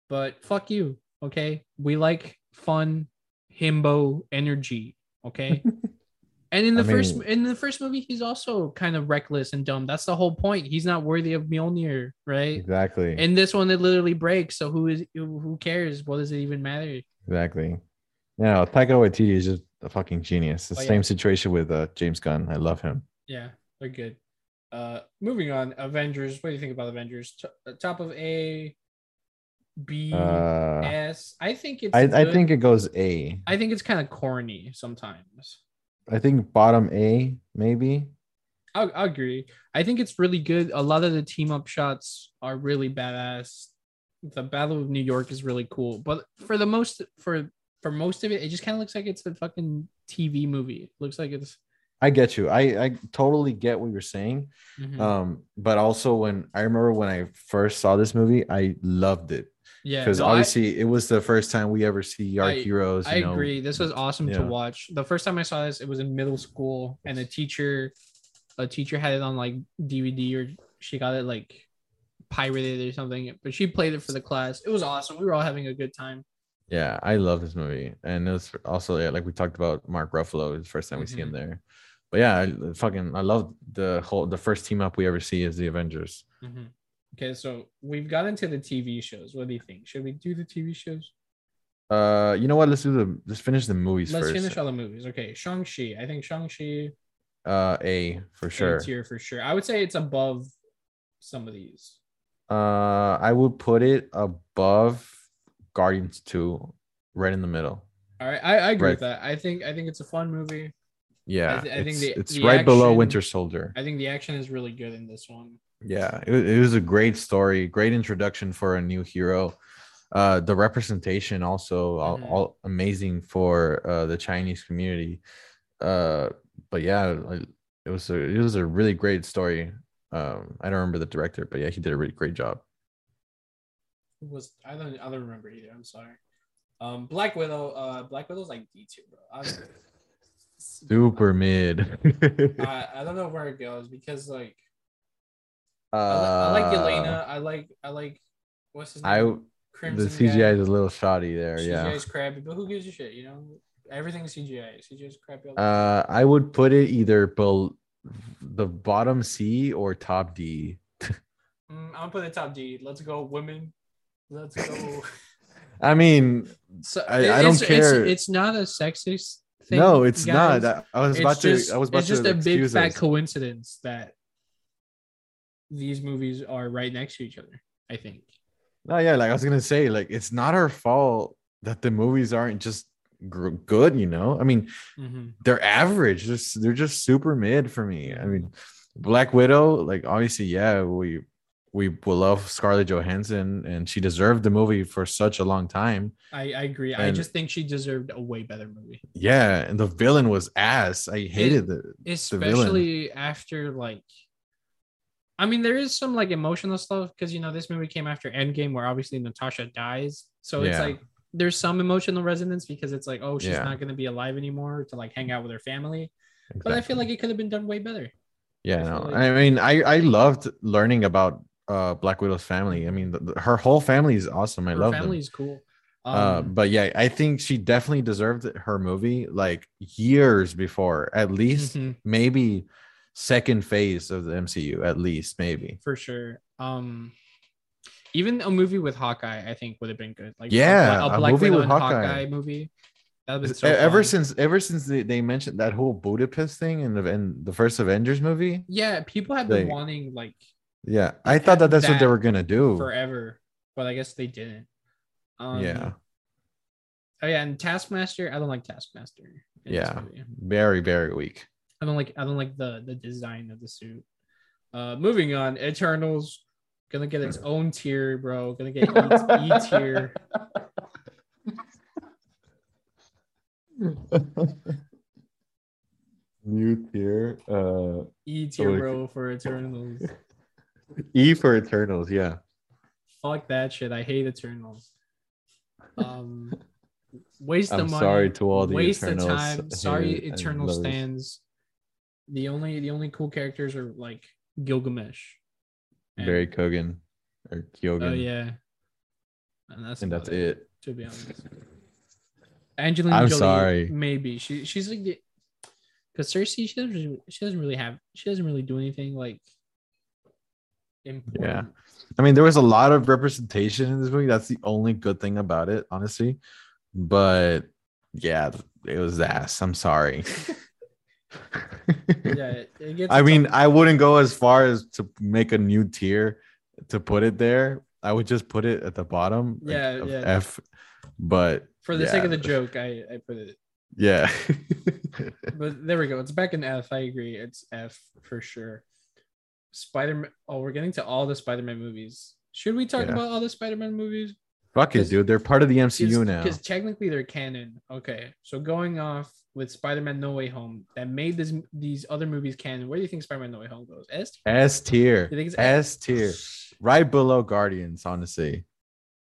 B: But fuck you. Okay, we like fun, himbo energy. Okay. And in the
A: I
B: first
A: mean-
B: in the first movie, he's also kind of reckless and dumb. That's the whole point. He's not worthy of Mjolnir, right?
A: Exactly.
B: In this one, it literally breaks. So who is who cares? What does it even matter?
A: Exactly. Yeah, Taika Waititi is just a fucking genius. The
B: Oh, yeah.
A: same situation with uh, James Gunn. I love him.
B: Yeah, they're good. Uh, moving on. Avengers. What do you think about Avengers? T- uh, top of A, B,
A: Uh,
B: S. I think it's.
A: I, I think it goes A.
B: I think it's kind of corny sometimes.
A: I think bottom A maybe.
B: I'll, I'll agree. I think it's really good. A lot of the team up shots are really badass. The Battle of New York is really cool, but for the most for for most of it, it just kind of looks like it's a fucking TV movie. It looks like it's.
A: I get you. I I totally get what you're saying.
B: Mhm.
A: Um, but also when I remember when I first saw this movie, I loved it
B: yeah,
A: because
B: no, I-
A: obviously it was the first time we ever see our
B: I-
A: heroes.
B: I
A: know.
B: agree. This was awesome to watch. The first time I saw this, it was in middle school, and a teacher, a teacher had it on like DVD or she got it like pirated or something. But she played it for the class. It was awesome. We were all having a good time.
A: Yeah, I love this movie, and it was also yeah, like we talked about Mark Ruffalo. It's the first time we see
B: Mm-hmm.
A: him there. But yeah, I fucking I love the whole the first team up we ever see is the Avengers.
B: Mhm. Okay, so we've got into the TV shows. What do you think? Should we do the TV shows?
A: Uh, you know what? Let's do the let's finish the movies
B: Let's
A: first.
B: finish all the movies. Okay, Shang Chi. I think Shang Chi
A: Uh, A for sure.
B: tier for sure. I would say it's above some of these.
A: Uh, I would put it above Guardians Two, right in the middle.
B: All right, I, I agree
A: Right.
B: with that. I think I think it's a fun movie.
A: Yeah,
B: th- I think
A: it's,
B: the-
A: it's
B: the
A: right below Winter Soldier.
B: I think the action is really good in this one.
A: Yeah, it, it was a great story, great introduction for a new hero. Uh, the representation also all,
B: Mhm.
A: all amazing for uh, the Chinese community. Uh, but yeah, it was a it was a really great story. Um, I don't remember the director, but yeah, he did a really great job.
B: Who was I don't I don't remember either. I'm sorry. Um, Black Widow. Uh, Black Widow's like D two, bro.
A: Super mid.
B: I, I don't know where it goes because like
A: uh,
B: I, li- I like Elena. I like I like what's his name?
A: I the
B: Crimson
A: CGI
B: guy.
A: is a little shoddy there.
B: CGI
A: Yeah.
B: is crappy, but who gives a shit? You know, everything's CGI. CGI is crappy.
A: Uh, I would put it either bel- the bottom C or top D.
B: Mm, I'm gonna put it top D. Let's go, women. Let's go.
A: I mean,
B: So
A: I- I don't
B: it's,
A: care.
B: It's, not a sexist thing.
A: no, it's
B: guys.
A: not. I, I was
B: It's
A: about
B: just,
A: to. I was about
B: it's
A: to
B: just a big fat
A: us.
B: coincidence that these movies are right next to each other. I think.
A: No, yeah, like I was gonna say, like it's not our fault that the movies aren't just gr- good. You know, I mean,
B: Mhm.
A: they're average. They're, they're just super mid for me. I mean, Black Widow, like obviously, yeah, we we will love Scarlett Johansson, and she deserved the movie for such a long time.
B: I, I agree. I just think she deserved a way better movie,
A: Yeah, and the villain was ass. I hated the villain.
B: especially after like. I mean, there is some like emotional stuff because you know this movie came after Endgame, where obviously Natasha dies, so it's
A: Yeah.
B: like there's some emotional resonance because it's like, oh, she's
A: Yeah.
B: not going to be alive anymore to like hang out with her family. But I feel like it could have been done way better.
A: Yeah,
B: I
A: no.
B: like-
A: I mean, I I loved learning about uh Black Widow's family. I mean, the, the- her whole family is awesome. I
B: her
A: love
B: family
A: them.
B: is cool.
A: uh,
B: Um,
A: but yeah, I think she definitely deserved her movie like years before, at least
B: mhm,
A: maybe second phase of the MCU, at least maybe.
B: for sure. Um, even a movie with Hawkeye, I think would have been good. Like
A: Yeah,
B: a,
A: a
B: Black
A: movie
B: Widow
A: with
B: and
A: Hawkeye.
B: Hawkeye movie. That so
A: ever
B: fun.
A: since ever since they, they mentioned that whole Budapest thing in the in the first Avengers movie,
B: yeah, people have been wanting like
A: yeah, I thought that that's what they were gonna do.
B: forever, but I guess they didn't. Um,
A: yeah,
B: Oh yeah, and Taskmaster, I don't like Taskmaster.
A: Yeah. very very weak.
B: I don't like I don't like the the design of the suit. Uh moving on, Eternals gonna get its own tier, bro. Gonna get E, e tier.
A: New tier, uh,
B: E tier,
A: Okay.
B: bro, for Eternals.
A: E for Eternals. Yeah,
B: Fuck that shit. I hate Eternals. Um waste
A: I'm
B: of money.
A: sorry to all the
B: waste
A: Eternals
B: of time. Sorry, Eternal stands. The only the only cool characters are like Gilgamesh. And-
A: Barry Kogan or Kyogan.
B: Oh yeah. And that's
A: and that's it.
B: to be honest. Angelina
A: I'm
B: Jolie,
A: sorry.
B: maybe she she's like the because Cersei she doesn't really, she doesn't really have she doesn't really do anything like important.
A: I mean, there was a lot of representation in this movie. That's the only good thing about it, honestly. But yeah, it was ass. I'm sorry.
B: Yeah, it, it gets
A: I mean, I wouldn't go as far as to make a new tier to put it there. I would just put it at the bottom. like,
B: Yeah,
A: of
B: yeah.
A: F. But
B: for the sake of the joke, I I put it.
A: yeah,
B: But there we go. It's back in F. I agree. It's F for sure. Spider Man. Oh, we're getting to all the Spider Man movies. Should we talk
A: Yeah.
B: about all the Spider Man movies?
A: fuck it, dude. They're part of the MCU now.
B: Because technically they're canon. Okay, so going off with Spider-Man No Way Home that made this these other movies canon. Where do you think Spider-Man No Way Home goes? S.
A: S tier,
B: You think it's
A: S tier, right below Guardians. Honestly,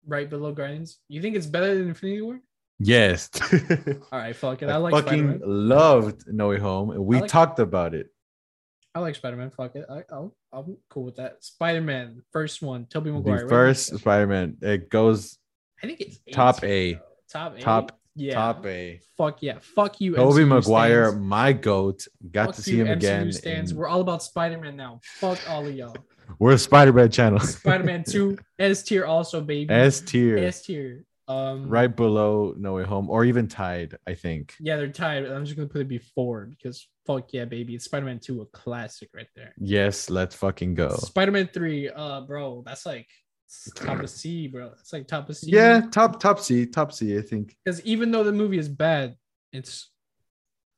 B: Right below Guardians. You think it's better than Infinity War?
A: yes.
B: All right, fuck it. I,
A: I,
B: like
A: fucking
B: Spider-Man.
A: loved No Way Home, and we
B: like-
A: talked about it.
B: I like Spider-Man. Fuck it. I, I'll, I'm cool with that. Spider-Man, first one. Tobey Maguire.
A: The
B: What do you
A: first
B: think?
A: Spider-Man, it goes
B: I think it's A
A: top A.
B: though. Top A.
A: top
B: Yeah.
A: top A.
B: Fuck yeah. Fuck you.
A: Tobey
B: MCU
A: Maguire,
B: stands.
A: my goat. Got
B: Fuck
A: to see
B: you,
A: him
B: MCU
A: again.
B: Stands.
A: in-
B: We're all about Spider-Man now. Fuck all of y'all.
A: We're a Spider-Man channel.
B: Spider-Man 2 S tier also, baby.
A: S tier,
B: S tier. Um,
A: right below No Way Home, or even tied. I think.
B: Yeah, they're tied. I'm just gonna put it before because fuck yeah, baby. It's Spider-Man 2, a classic right there.
A: Yes, let's fucking go.
B: Spider-Man 3, uh, bro, that's like top of C, bro. It's like top of C.
A: Yeah, top top C, top C. I think
B: Because even though the movie is bad, it's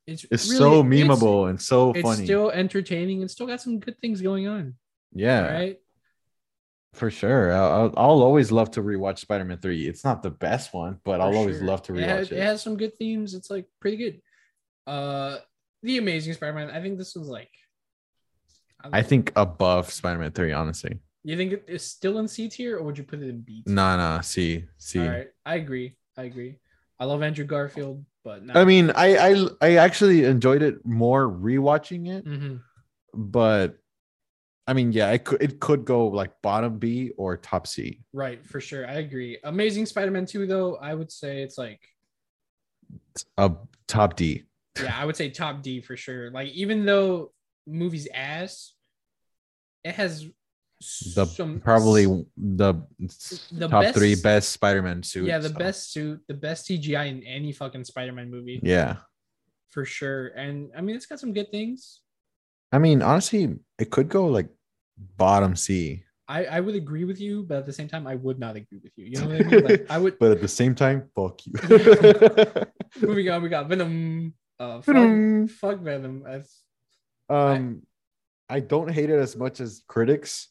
B: it's
A: it's
B: really-
A: so
B: it's-
A: memeable and so
B: It's,
A: funny.
B: still entertaining and still got some good things going on.
A: yeah,
B: Right?
A: For sure. I'll, I'll always love to rewatch Spider-Man Three. It's not the best one, but I'll
B: For
A: always love to
B: It has,
A: rewatch
B: it
A: it.
B: has some good themes. It's like pretty good. Uh, the Amazing Spider-Man. I think this was like.
A: I
B: know.
A: think above Spider-Man Three, honestly.
B: You think it is still in C tier, or would you put it in B tier?
A: Nah, nah. C, C.
B: All right, I agree. I agree. I love Andrew Garfield, but no.
A: I mean, I, I I actually enjoyed it more rewatching it,
B: Mhm.
A: but I mean, yeah, it could it could go like bottom B or top C.
B: right for sure. I agree. Amazing Spider-Man two, though, I would say it's like
A: a top D.
B: yeah, I would say top D for sure. Like even though movie's ass, it has
A: The
B: some
A: probably the,
B: The
A: top
B: best-
A: three best Spider-Man suits.
B: yeah the
A: so,
B: best suit, the best CGI in any fucking Spider-Man movie
A: Yeah,
B: for sure. And I mean, it's got some good things.
A: I mean, honestly, it could go like bottom C,
B: I, I would agree with you, but at the same time, I would not agree with you. You know what I mean? Like I would
A: but at the same time, fuck you.
B: moving on, we got Venom. Uh, fuck,
A: Venom.
B: fuck Venom. That's,
A: um, I don't hate it as much as critics,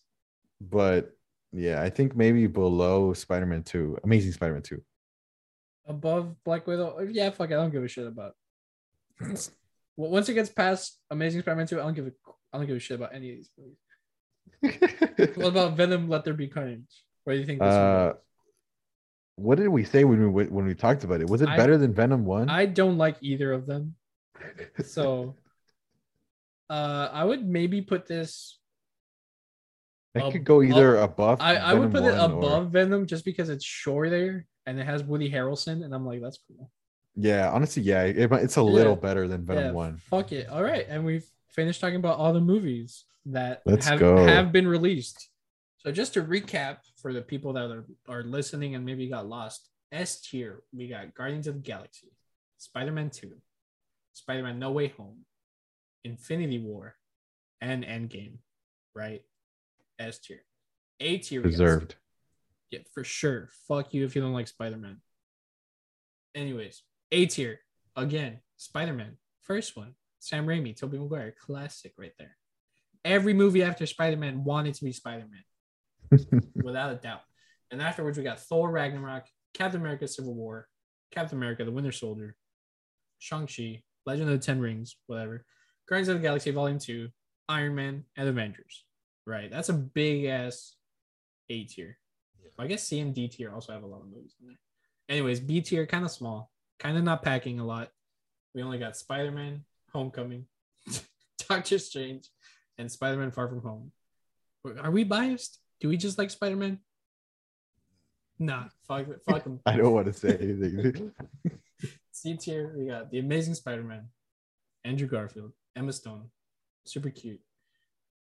A: but yeah, I think maybe below Spider-Man 2, Amazing Spider-Man 2.
B: Above Black Widow, yeah, fuck, it, I don't give a shit about. Well, once it gets past Amazing Spider-Man 2, I don't give a I don't give a shit about any of these movies. What about Venom? Let there be carnage. What do you think? This
A: uh, what did we say when we when we talked about it? Was it
B: I-
A: better than Venom 1?
B: I don't like either of them, so uh, I would maybe put this.
A: I
B: ab-
A: could go either above.
B: I, I would put it
A: 1 or-
B: above Venom just because it's shore there and it has Woody Harrelson, and I'm like, that's cool.
A: Yeah, honestly, yeah, it, it's a little
B: Yeah.
A: better than Venom
B: Yeah,
A: 1.
B: Fuck it. All right, and we've finished talking about all the movies that
A: Let's
B: have
A: go.
B: have been released. So just to recap for the people that are, are listening and maybe got lost, S tier we got Guardians of the Galaxy, Spider-Man 2, Spider-Man No Way Home, Infinity War, and Endgame, right? S tier. A tier
A: Deserved.
B: yeah, for sure. Fuck you if you don't like Spider Man. Anyways, A tier again. Spider Man, first one. Sam Raimi, Tobey Maguire, classic right there. Every movie after Spider Man wanted to be Spider Man, without a doubt. And afterwards, we got Thor Ragnarok, Captain America Civil War, Captain America the Winter Soldier, Shang-Chi, Legend of the Ten Rings, whatever, Guardians of the Galaxy Volume 2, Iron Man, and Avengers. Right. That's a big ass A tier. I guess C and D tier also have a lot of movies in there. Anyways, B tier kind of small, kind of not packing a lot. We only got Spider Man, Homecoming, Doctor Strange, and Spider Man Far From Home. Are we biased? Do we just like Spider Man? Nah, fuck, fuck them.
A: I don't want to say anything.
B: C tier, we got The Amazing Spider Man, Andrew Garfield, Emma Stone, super cute.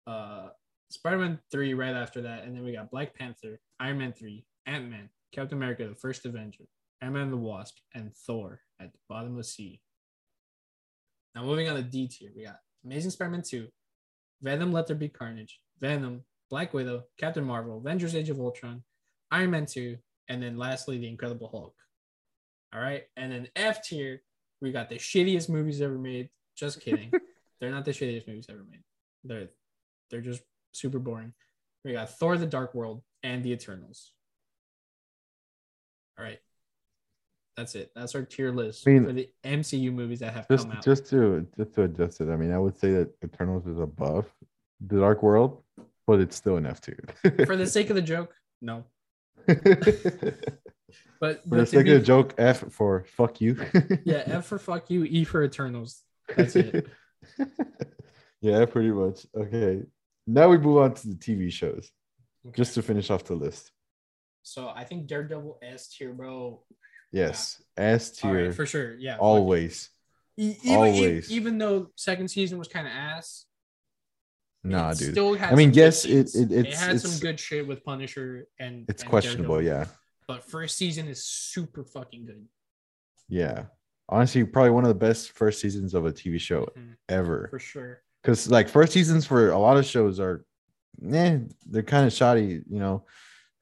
B: Uh, Spider Man 3 right after that. And then we got Black Panther, Iron Man 3, Ant Man, Captain America, the First Avenger, Ant Man and the Wasp, and Thor at the bottom of the C. Now, moving on to D tier, we got Amazing Spider Man 2, Venom Let There Be Carnage, Venom, Black Widow, Captain Marvel, Avengers Age of Ultron, Iron Man 2, and then lastly, The Incredible Hulk. All right. And then F tier, we got the shittiest movies ever made. Just kidding. they're not the shittiest movies ever made. They're they're just super boring. We got Thor the Dark World and The Eternals. All right. That's it. That's our tier list
A: I mean,
B: for the MCU movies that have
A: just
B: come out.
A: just to just to adjust it. I mean, I would say that Eternals is above the Dark World, but it's still an F tier.
B: for the sake of the joke, no. but For the
A: sake of the joke, F for fuck you.
B: yeah, F for fuck you, E for Eternals. That's it.
A: yeah, pretty much. Okay. Now we move on to the TV shows, just to finish off the list.
B: So I think Daredevil S tier, bro.
A: Yes, S tier,
B: right, for sure. Yeah.
A: always.
B: Even,
A: always.
B: even though second season was kind of ass.
A: Nah,
B: it
A: dude.
B: Still had
A: I mean, yes, it- it-
B: it had some good shit with Punisher and
A: It's
B: and
A: questionable,
B: Daredevil.
A: yeah.
B: But first season is super fucking good.
A: Yeah. Honestly, probably one of the best first seasons of a TV show
B: Mhm,
A: ever.
B: for sure.
A: Because like first seasons for a lot of shows are, eh, they're kind of shoddy, you know.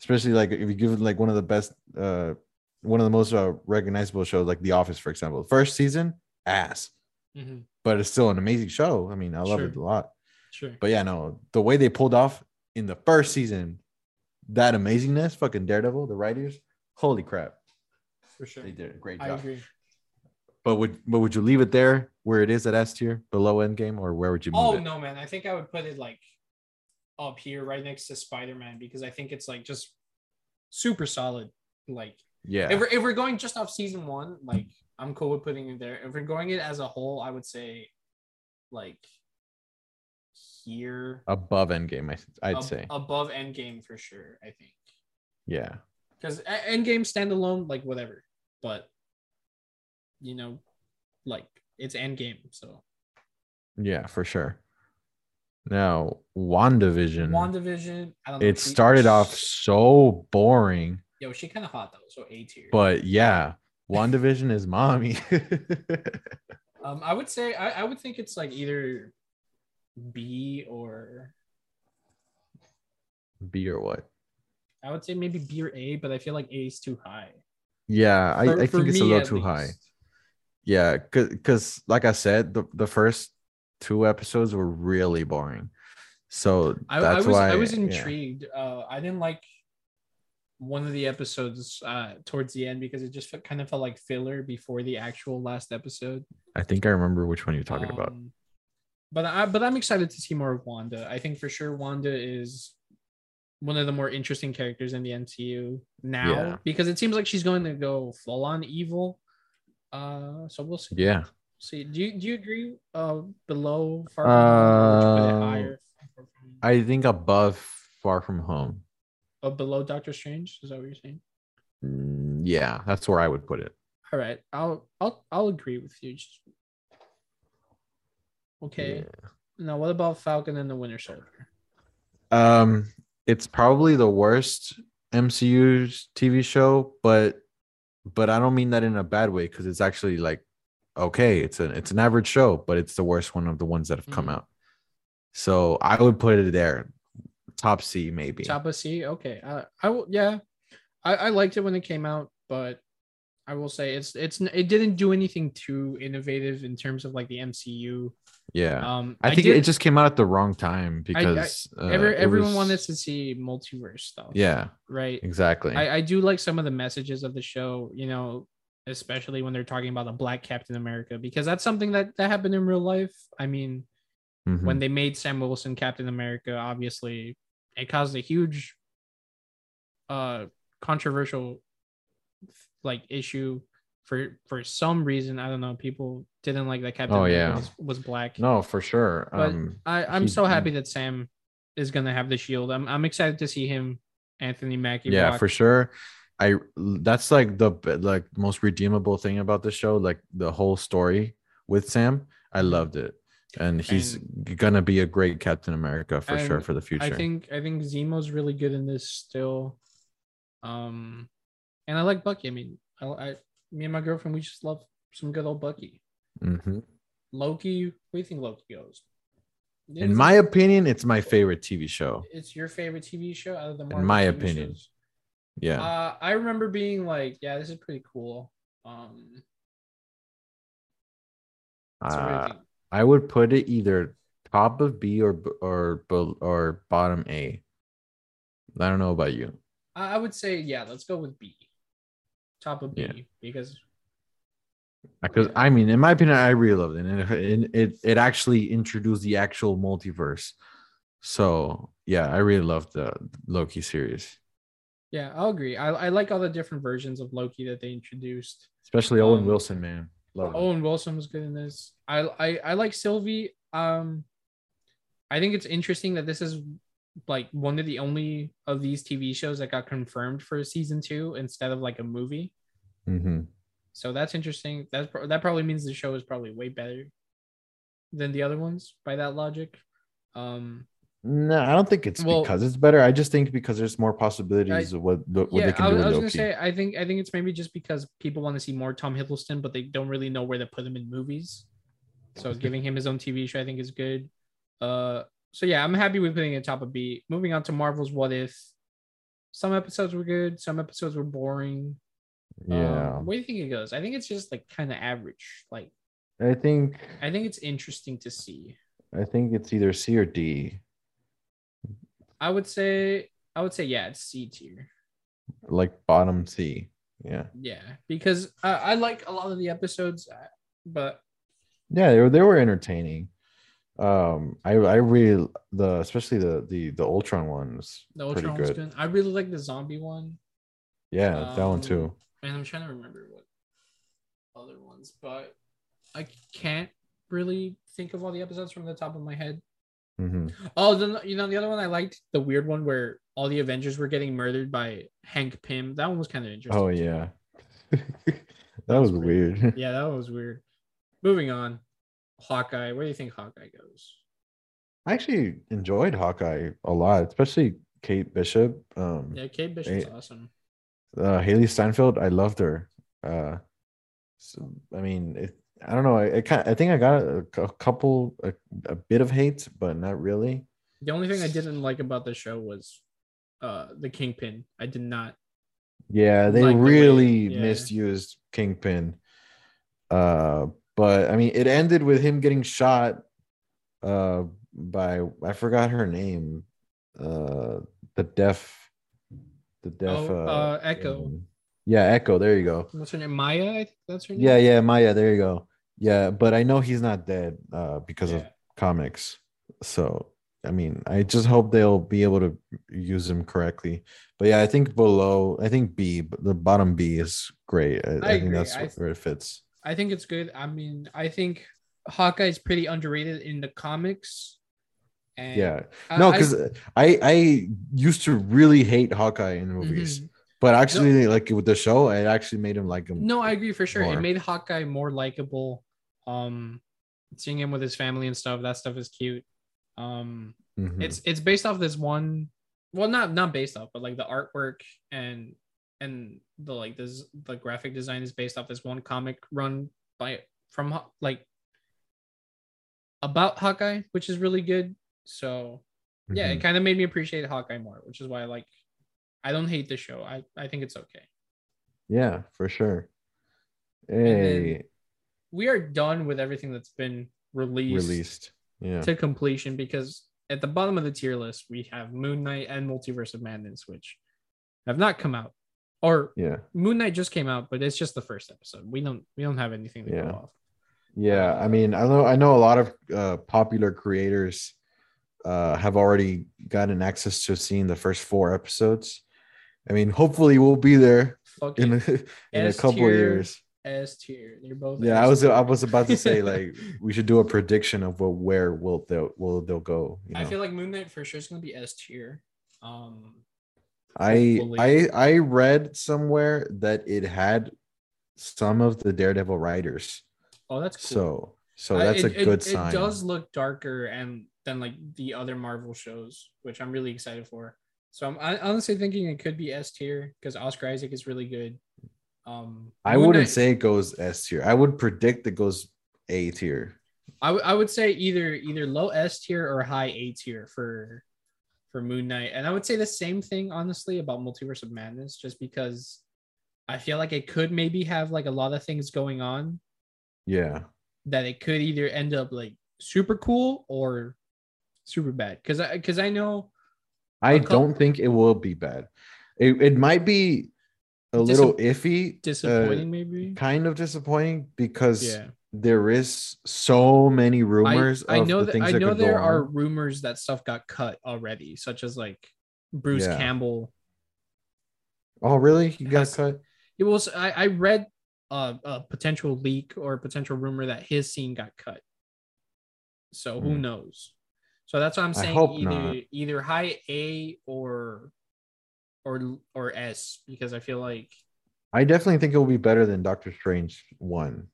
A: Especially like if you give it like one of the best, uh, one of the most uh, recognizable shows, like The Office, for example. First season, ass,
B: Mhm,
A: but it's still an amazing show. I mean, I love
B: Sure.
A: it a lot.
B: Sure.
A: But yeah, no, the way they pulled off in the first season, that amazingness, fucking Daredevil, the writers, holy crap,
B: For sure.
A: they did a great
B: I
A: job.
B: agree.
A: But would but would you leave it there where it is at S tier, below Endgame, or where would you move
B: Oh
A: it?
B: no, man! I think I would put it like up here, right next to Spider Man, because I think it's like just super solid. Like
A: Yeah,
B: if we're if we're going just off season one, like I'm cool with putting it there. If we're going it as a whole, I would say like here
A: above Endgame, I, I'd
B: ab-
A: say.
B: above Endgame for sure. I think
A: yeah,
B: because Endgame standalone, like whatever, but you know, like it's Endgame, so
A: yeah, for sure. Now, WandaVision,
B: WandaVision. I don't
A: it started off so boring,
B: Yo, she kind of hot though, so A tier.
A: but yeah, WandaVision is mommy.
B: Um, I would say I, I would think it's like either B or
A: B or what?
B: I would say maybe B or A, but I feel like A is too high.
A: Yeah, I,
B: For-
A: I think it's a little too high. Yeah, because like I said, the, the first two episodes were really boring. So
B: I,
A: that's
B: I was
A: why
B: I was
A: yeah.
B: intrigued. Uh, I didn't like one of the episodes uh, towards the end because it just fe- kind of felt like filler before the actual last episode.
A: I think I remember which one you're talking about.
B: Um, But I but I'm excited to see more of Wanda. I think for sure Wanda is one of the more interesting characters in the MCU now
A: Yeah.
B: because it seems like she's going to go full on evil. Uh, so we'll see.
A: Yeah.
B: See, do you do you agree? Uh, below far from home, or put it
A: Uh,
B: higher? Home?
A: I think above Far From Home.
B: Oh, below Doctor Strange? Is that what you're saying?
A: Mm, yeah, that's where I would put it.
B: All right, I'll I'll I'll agree with you. Just- Okay. Now, what about Falcon and the Winter Soldier?
A: Um, it's probably the worst MCU TV show, but but I don't mean that in a bad way because it's actually like okay, it's an it's an average show, but it's the worst one of the ones that have come
B: Mhm.
A: out. So I would put it there, top C maybe.
B: Top of C. Okay. I I will. Yeah, I I liked it when it came out, but I will say it's it's it didn't do anything too innovative in terms of like the MCU.
A: yeah,
B: Um,
A: I think
B: did-
A: it just came out at the wrong time because uh,
B: every, everyone
A: was-
B: wanted to see multiverse stuff.
A: Yeah,
B: Right.
A: exactly.
B: I, I do like some of the messages of the show, you know, especially when they're talking about the black Captain America, because that's something that, that happened in real life. I mean,
A: Mhm.
B: when they made Sam Wilson Captain America, obviously it caused a huge uh controversial like issue for for some reason. I don't know, people didn't like that Captain
A: Oh, yeah.
B: was, was black.
A: no, for sure.
B: But
A: um,
B: I, I'm so happy that Sam is gonna have the shield. I'm I'm excited to see him, Anthony Mackie.
A: yeah for sure i that's like the like most redeemable thing about the show like the whole story with sam i loved it and he's gonna be a great captain america for sure for the future
B: I think I think Zemo's really good in this still. Um, and I like Bucky. I mean, I, I me and my girlfriend we just love some good old Bucky.
A: Mhm.
B: Loki, where do you think Loki goes?
A: in my opinion it's my favorite tv show
B: it's your favorite TV show out of the
A: In my
B: TV
A: opinion.
B: shows?
A: yeah
B: Uh, I remember being like, yeah, this is pretty cool. Um, so what do you
A: uh? I would put it either top of b or or or bottom a i don't know about you
B: I would say, yeah, let's go with B. Top of B
A: Yeah.
B: because
A: because I mean, in my opinion, I really loved it, and it, it it actually introduced the actual multiverse. So yeah, I really loved the Loki series,
B: yeah, I'll agree. I, I like all the different versions of Loki that they introduced.
A: especially Owen
B: Um,
A: Wilson, man. Love him.
B: Owen Wilson was good in this. I I, I like Sylvie. Um, I think it's interesting that this is like one of the only of these TV shows that got confirmed for season two instead of like a movie.
A: Mm-hmm.
B: So that's interesting. That's pro- that probably means the show is probably way better than the other ones by that logic. Um,
A: No, I don't think it's
B: Well-
A: because it's better. I just think because there's more possibilities of what what
B: yeah,
A: they can
B: I,
A: do
B: I was gonna say I think I think it's maybe just because people want to see more Tom Hiddleston, but they don't really know where to put him in movies. So giving him his own TV show, I think, is good. Uh, so yeah, I'm happy with putting it top of B. Moving on to Marvel's What If. Some episodes were good, some episodes were boring.
A: yeah,
B: Um, where do you think it goes? I think it's just like kind of average. Like
A: I think
B: I think it's interesting to see.
A: I think it's either C or D,
B: I would say I would say yeah, it's C tier.
A: like bottom C. Yeah,
B: Yeah, because I, I like a lot of the episodes, uh, but
A: yeah, they were they were entertaining. Um, I I really the especially the the the Ultron ones.
B: the
A: pretty
B: Ultron was
A: good.
B: good. I really like the zombie one,
A: Yeah, that one
B: Um,
A: too.
B: and I'm trying to remember what other ones, but I can't really think of all the episodes from the top of my head.
A: Hmm
B: Oh, then you know the other one I liked, the weird one where all the Avengers were getting murdered by Hank Pym. That one was kind of interesting.
A: Oh yeah, that was weird.
B: yeah, that was weird. Moving on, Hawkeye. Where do you think Hawkeye goes?
A: I actually enjoyed Hawkeye a lot, especially Kate Bishop. Um,
B: Yeah, Kate Bishop's
A: Hey.
B: awesome.
A: uh, Hailee Steinfeld, I loved her. Uh, so, I mean, it, I don't know. I, I kind, I think I got a, a couple, a, a bit of hate, but not really.
B: The only thing I didn't like about the show was uh the Kingpin. I did not.
A: Yeah, they
B: Like the
A: really
B: yeah.
A: misused Kingpin. Uh, but I mean, it ended with him getting shot. Uh, by I forgot her name. Uh, the deaf, the deaf.
B: Oh,
A: uh,
B: uh, Echo.
A: Yeah, Echo. There you go.
B: What's her name? Maya. I think that's her name.
A: Yeah, yeah, Maya. There you go. Yeah, but I know he's not dead uh, because of comics. So I mean, I just hope they'll be able to use him correctly. But yeah, I think below, I think B, the bottom B is great. I, I, think that's
B: I-
A: where it fits.
B: I think it's good. I mean, I think Hawkeye is pretty underrated in the comics. And
A: Yeah, no, because I, I used to really hate Hawkeye in the movies,
B: Mhm.
A: But actually, like with the show, it actually made him like him.
B: No, I agree for sure.
A: more.
B: It made Hawkeye more likable. Um, seeing him with his family and stuff, that stuff is cute. Um,
A: Mhm.
B: it's it's based off this one, well, not not based off, but like the artwork and and the like this the graphic design is based off this one comic run by from like about Hawkeye, which is really good. So yeah, it
A: Mhm.
B: kind of made me appreciate Hawkeye more, which is why I like. I don't hate the show. I I think it's okay.
A: yeah, for sure. Hey,
B: we are done with everything that's been released,
A: released. Yeah.
B: to completion because at the bottom of the tier list we have Moon Knight and Multiverse of Madness, which have not come out. Or
A: Yeah.
B: Moon Knight just came out, but it's just the first episode. We don't we don't have anything to
A: Yeah.
B: go off.
A: Yeah, I mean, I know I know a lot of uh, popular creators uh, have already gotten access to seeing the first four episodes. I mean, hopefully we'll be there
B: Fuck
A: in a, in a couple of years.
B: S tier. They're both
A: Yeah, I
B: S
A: was. I was about to say like we should do a prediction of what, where will they'll will they'll go. You know?
B: I feel like Moon Knight for sure is gonna be S tier. Um
A: I I I read somewhere that it had some of the Daredevil writers.
B: oh that's cool.
A: So so
B: Uh,
A: that's
B: it-
A: a good
B: it,
A: sign.
B: It does look darker and than like the other Marvel shows, which I'm really excited for. So I'm I, honestly thinking it could be S tier because Oscar Isaac is really good. Um,
A: I wouldn't
B: Knight-
A: say it goes S tier. I would predict it goes A tier.
B: I would- I would say either either low S tier or high A tier for for Moon Knight, and I would say the same thing honestly about Multiverse of Madness, just because I feel like it could maybe have like a lot of things going on
A: Yeah.
B: that it could either end up like super cool or super bad. Because I because I know
A: I
B: cou-
A: don't think it will be bad. It, it might be a
B: Disap-
A: little iffy, uh,
B: disappointing maybe.
A: kind of disappointing because
B: Yeah,
A: there is so many rumors.
B: I
A: of
B: know
A: the
B: that
A: things
B: I
A: that
B: know
A: go
B: there are
A: on.
B: rumors that stuff got cut already, such as like Bruce
A: Yeah.
B: Campbell.
A: Oh, really? You got cut?
B: It was I, I read a, a potential leak or a potential rumor that his scene got cut. So who
A: Hmm.
B: knows? So that's what I'm saying. either
A: not.
B: either high A or or or S because I feel like
A: I definitely think it will be better than Doctor Strange one.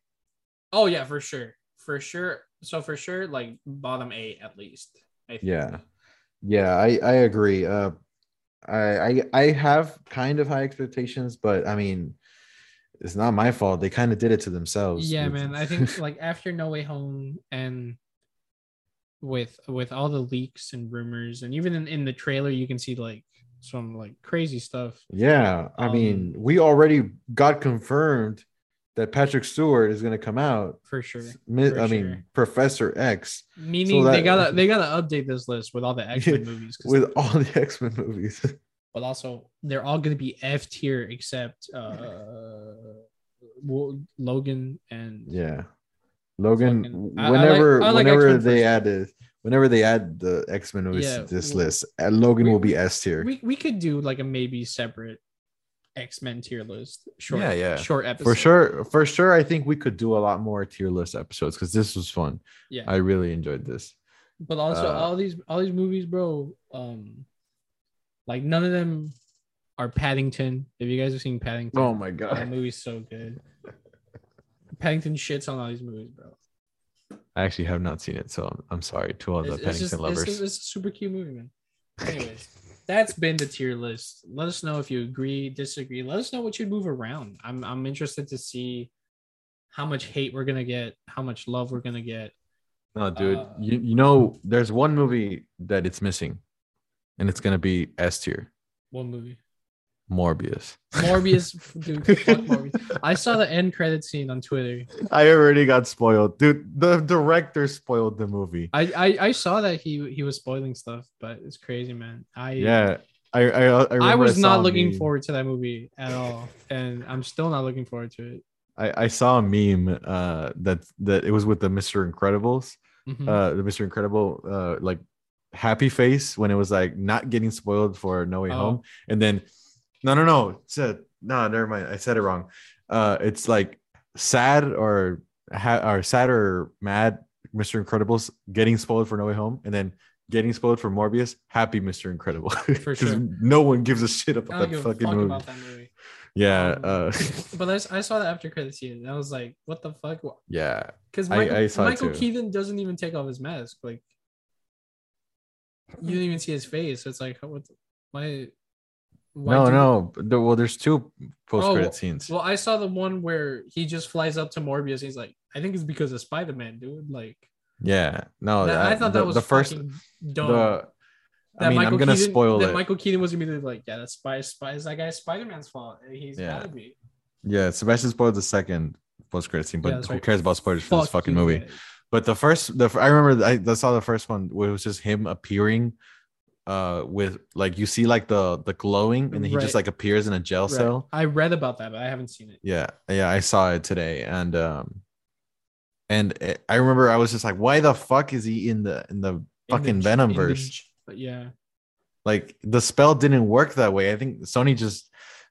B: oh yeah for sure for sure so for sure like bottom A at least. I think.
A: Yeah, yeah, I I agree. Uh, I I I have kind of high expectations, but I mean, it's not my fault. They kind of did it to themselves.
B: Yeah, man. I think like after No Way Home and with with all the leaks and rumors and even in, in the trailer you can see like some like crazy stuff.
A: Yeah, I mean,
B: Um,
A: we already got confirmed that Patrick Stewart is going to come out.
B: For sure.
A: Mi-
B: For
A: I mean. Professor X
B: Meaning
A: that-
B: they gotta they gotta update this list with all the X-Men movies.
A: with all the X Men movies.
B: but also they're all gonna be F tier except uh Logan and
A: yeah, Logan.
B: Fucking- I- I like-
A: whenever
B: I like
A: whenever
B: X-Men
A: they
B: first.
A: add it, whenever they add the X Men movies
B: Yeah,
A: to this
B: well,
A: list, uh, Logan
B: we-
A: will be S tier.
B: we, we could do like a maybe separate X-Men tier list. Short
A: Yeah, yeah.
B: short episode.
A: For sure, for sure. I think we could do a lot more tier list episodes because this was fun.
B: Yeah.
A: I really enjoyed this.
B: but also
A: Uh,
B: all these all these movies bro um like none of them are paddington if you guys have seen paddington
A: Oh my god, that
B: movie's so good paddington shits on all these movies bro
A: I actually have not seen it, so I'm, I'm sorry to all the
B: it's, it's
A: Paddington
B: just
A: lovers.
B: it's, it's a super cute movie man anyways that's been the tier list let us know if you agree disagree let us know what you'd move around i'm i'm interested to see how much hate we're gonna get how much love we're gonna get
A: No, dude.
B: Uh,
A: you you know, there's one movie that it's missing, and it's gonna be S tier.
B: one movie
A: Morbius.
B: Morbius, dude, fuck Morbius. I saw the end credit scene on Twitter.
A: I already got spoiled, dude. The director spoiled the movie.
B: I, I I saw that he he was spoiling stuff, but it's crazy, man. I
A: Yeah, I I I,
B: I was
A: saw
B: not looking
A: meme.
B: forward to that movie at all, and I'm still not looking forward to it.
A: I, I saw a meme uh that that it was with the Mr. Incredibles,
B: Mhm.
A: uh the Mr. Incredible uh like happy face when it was like not getting spoiled for No Way
B: Oh.
A: Home, and then no no no it said no never mind I said it wrong. Uh, it's like sad or ha- or sad or mad Mr. Incredibles getting spoiled for No Way Home, and then getting spoiled for Morbius. Happy Mr. Incredible,
B: For
A: 'Cause
B: sure.
A: Because no one gives a shit about that fucking
B: fuck
A: movie.
B: about that movie.
A: Yeah,
B: Um,
A: uh,
B: But I saw the after credit scene, and I was like, "What the fuck?"
A: yeah.
B: Because Michael,
A: I saw
B: Michael. Keaton doesn't even take off his mask. Like, you didn't even see his face. It's like, what? The, why? Why
A: no, no. the- well, there's two post credit
B: Oh,
A: scenes.
B: Well, I saw the one where he just flies up to Morbius. He's like, I think it's because of Spider Man, dude. Like,
A: yeah, no.
B: that- I
A: that-
B: thought
A: the,
B: that was
A: the first.
B: dumb.
A: The
B: that
A: I mean, I'm gonna
B: Keaton,
A: spoil
B: that
A: it.
B: Michael Keaton was immediately like, yeah, that's Spider, Spider, that guy's Spider Man's fault. He's
A: Yeah.
B: gotta be.
A: yeah, Sebastian spoiled the second post credit scene, but
B: Yeah,
A: who
B: right.
A: cares about spoilers for this fucking movie?
B: guys.
A: But the first, the I remember I, I saw the first one where it was just him appearing, uh, with like you see like the the glowing, and then he
B: Right.
A: just like appears in a jail
B: Right.
A: cell.
B: I read about that, but I haven't seen it.
A: Yeah, yeah, I saw it today, and um, and it- I remember I was just like, why the fuck is he in the in the
B: In
A: fucking
B: the-
A: Venom verse?
B: But yeah,
A: Like the spell didn't work that way. I think Sony just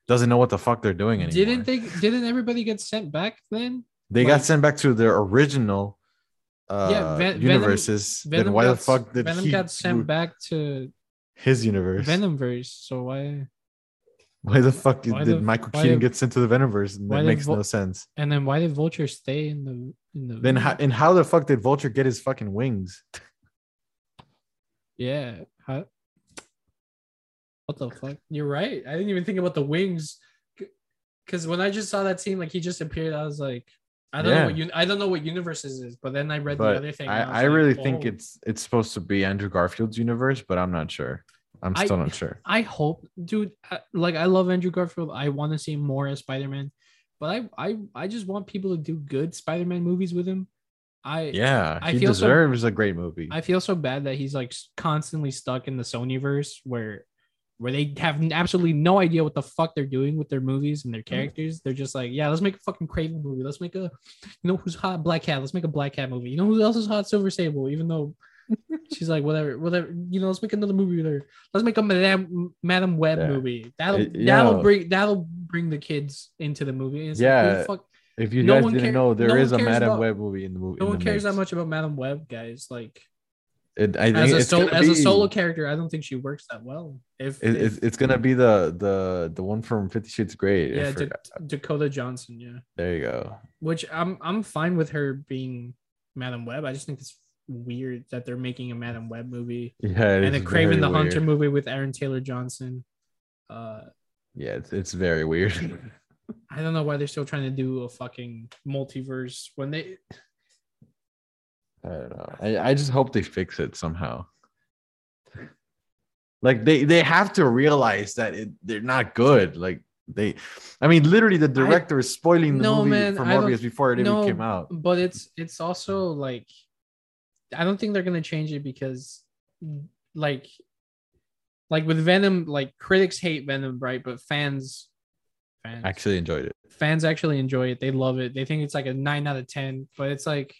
A: doesn't know what the fuck they're doing anymore.
B: didn't they? Didn't everybody get sent back then?
A: They
B: like-
A: got sent back to their original uh
B: Yeah, Ven-
A: universes.
B: Venom
A: then why
B: got,
A: the fuck did
B: Venom
A: he
B: got sent back to
A: his universe?
B: Venomverse? So why?
A: Why the fuck did,
B: Why
A: did
B: the-
A: Michael Keaton
B: the-
A: get sent to the Venomverse? And that makes no sense.
B: And then why did Vulture stay in the in the?
A: Then how, and how the fuck did Vulture get his fucking wings?
B: yeah. How, what the fuck? You're right. I didn't even think about the wings. Because when I just saw that scene, like he just appeared, I was like, I don't know what un- I don't know what universes is. But then I read the other thing. and
A: I, I
B: like,
A: really think
B: oh.
A: it's it's supposed to be Andrew Garfield's universe, but I'm not sure. I'm
B: I-
A: still not sure.
B: I hope, dude. Like I love Andrew Garfield. I want to see more as Spider Man, but I I I just want people to do good Spider Man movies with him. I
A: Yeah,
B: I
A: he
B: feel so-
A: deserves a great movie.
B: I feel so bad that he's like constantly stuck in the Sony verse where where they have absolutely no idea what the fuck they're doing with their movies and their mm. characters. They're just like, yeah, let's make a fucking Kraven movie. Let's make a, you know, who's hot Black Cat. Let's make a Black Cat movie. You know who else is hot Silver Sable? Even though she's like, whatever, whatever. You know, let's make another movie with her. Let's make a Madame Madame Web
A: Yeah.
B: movie. That'll
A: It-
B: that'll bring that'll bring the kids into the movie. And it's
A: Yeah.
B: fuck,
A: if you
B: no
A: guys didn't
B: care-
A: know, there
B: no
A: is a
B: cares
A: Madam
B: about-
A: Web movie in the movie.
B: no one cares that much about Madame Web, guys. Like
A: It, I think
B: as a
A: it's
B: solo
A: gonna
B: a solo character, I don't think she works that well. If,
A: It,
B: if-
A: it's, gonna be the the the one from Fifty Shades Grey.
B: Yeah, Da- Dakota Johnson, yeah.
A: there you go.
B: Which I'm I'm fine with her being Madame Web. I just think it's weird that they're making a Madame Web movie
A: Yeah,
B: and a Kraven the Hunter
A: weird.
B: movie with Aaron Taylor Johnson. Uh,
A: Yeah, it's, it's very weird.
B: I don't know why they're still trying to do a fucking multiverse when they.
A: I don't know. I, I just hope they fix it somehow. Like they they have to realize that it, they're not good. Like they, I mean, literally, the director is spoiling the
B: No,
A: movie
B: man,
A: for Morbius before it even came out.
B: But it's it's also like, I don't think they're gonna change it because, like, like with Venom, like critics hate Venom, right? But fans, fans
A: Actually, enjoyed it.
B: fans actually enjoy it. They love it. They think it's like a nine out of ten. But it's like,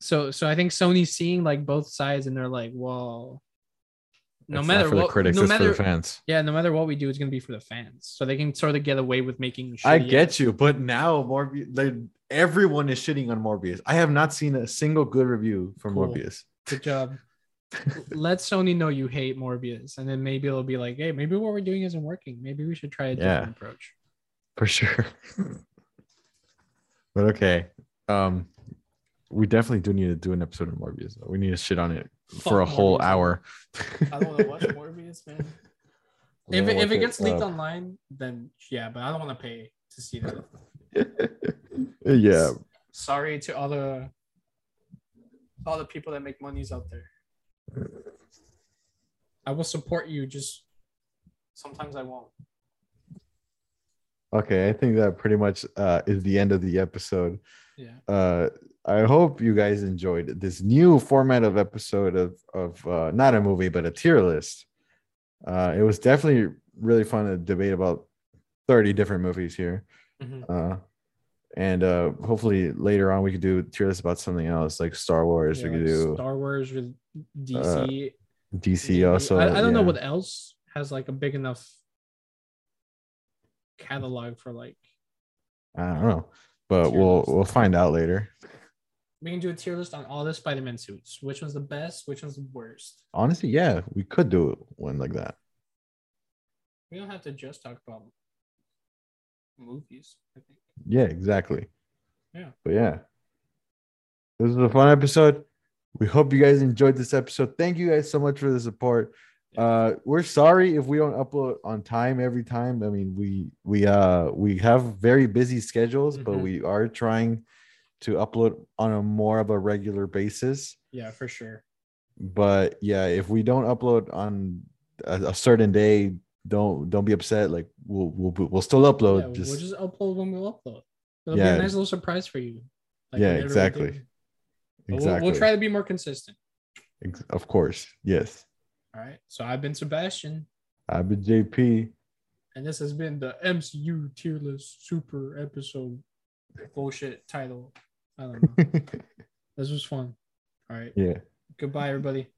B: so so I think Sony's seeing like both sides, and they're like, well, no
A: It's
B: matter
A: for
B: what,
A: the critics,
B: no
A: it's
B: matter
A: for the fans.
B: yeah, no matter what we do, it's gonna be for the fans, so they can sort of get away with making.
A: I
B: shitty
A: get you, but now Morbius, like, everyone is shitting on Morbius. I have not seen a single good review for
B: Cool.
A: Morbius.
B: Good job. Let Sony know you hate Morbius, and then maybe it'll be like, hey, maybe what we're doing isn't working. Maybe we should try a
A: Yeah.
B: different approach.
A: for sure. but okay, um, we definitely do need to do an episode of Morbius. though. We need to shit on it for a
B: Fuck
A: whole hour.
B: I don't want to watch Morbius, man.
A: We
B: If it, if it gets leaked
A: uh,
B: online, then yeah, but I don't want to pay to see that.
A: yeah,
B: Sorry to all the all the people that make monies out there. I will support you. Just sometimes I won't.
A: Okay, I think that pretty much uh, is the end of the episode.
B: Yeah.
A: Uh, I hope you guys enjoyed this new format of episode of of uh, not a movie but a tier list. Uh, it was definitely really fun to debate about thirty different movies here.
B: Mhm.
A: Uh, and uh, hopefully later on we could do a tier list about something else like Star Wars.
B: Yeah,
A: we could
B: like
A: do
B: Star Wars with DC.
A: DC also.
B: I, I don't know what else has like a big enough catalog for like.
A: I don't know, but we'll
B: list.
A: we'll find out later.
B: We can do a tier list on all the Spider-Man suits. Which one's the best? Which one's the worst?
A: Honestly, yeah, we could do one like that.
B: We don't have to just talk about movies. I think.
A: Yeah, exactly.
B: Yeah.
A: But yeah, this was a fun episode. We hope you guys enjoyed this episode. Thank you guys so much for the support. Uh, we're sorry if we don't upload on time every time. I mean, we we uh we have very busy schedules, but
B: Mhm.
A: we are trying to upload on a more of a regular basis.
B: Yeah, for sure.
A: But yeah, if we don't upload on a, a certain day, don't don't be upset. Like we'll we'll we'll still upload.
B: yeah,
A: just,
B: we'll just upload when we'll upload. It'll be
A: Yeah.
B: a nice little surprise for you. Like
A: Yeah, exactly. exactly.
B: We'll, we'll try to be more consistent.
A: Of course, yes.
B: All right. So I've been Sebastian,
A: I've been JP.
B: and this has been the MCU tier list super episode bullshit title. I don't know. this was fun. All right.
A: yeah.
B: Goodbye, everybody.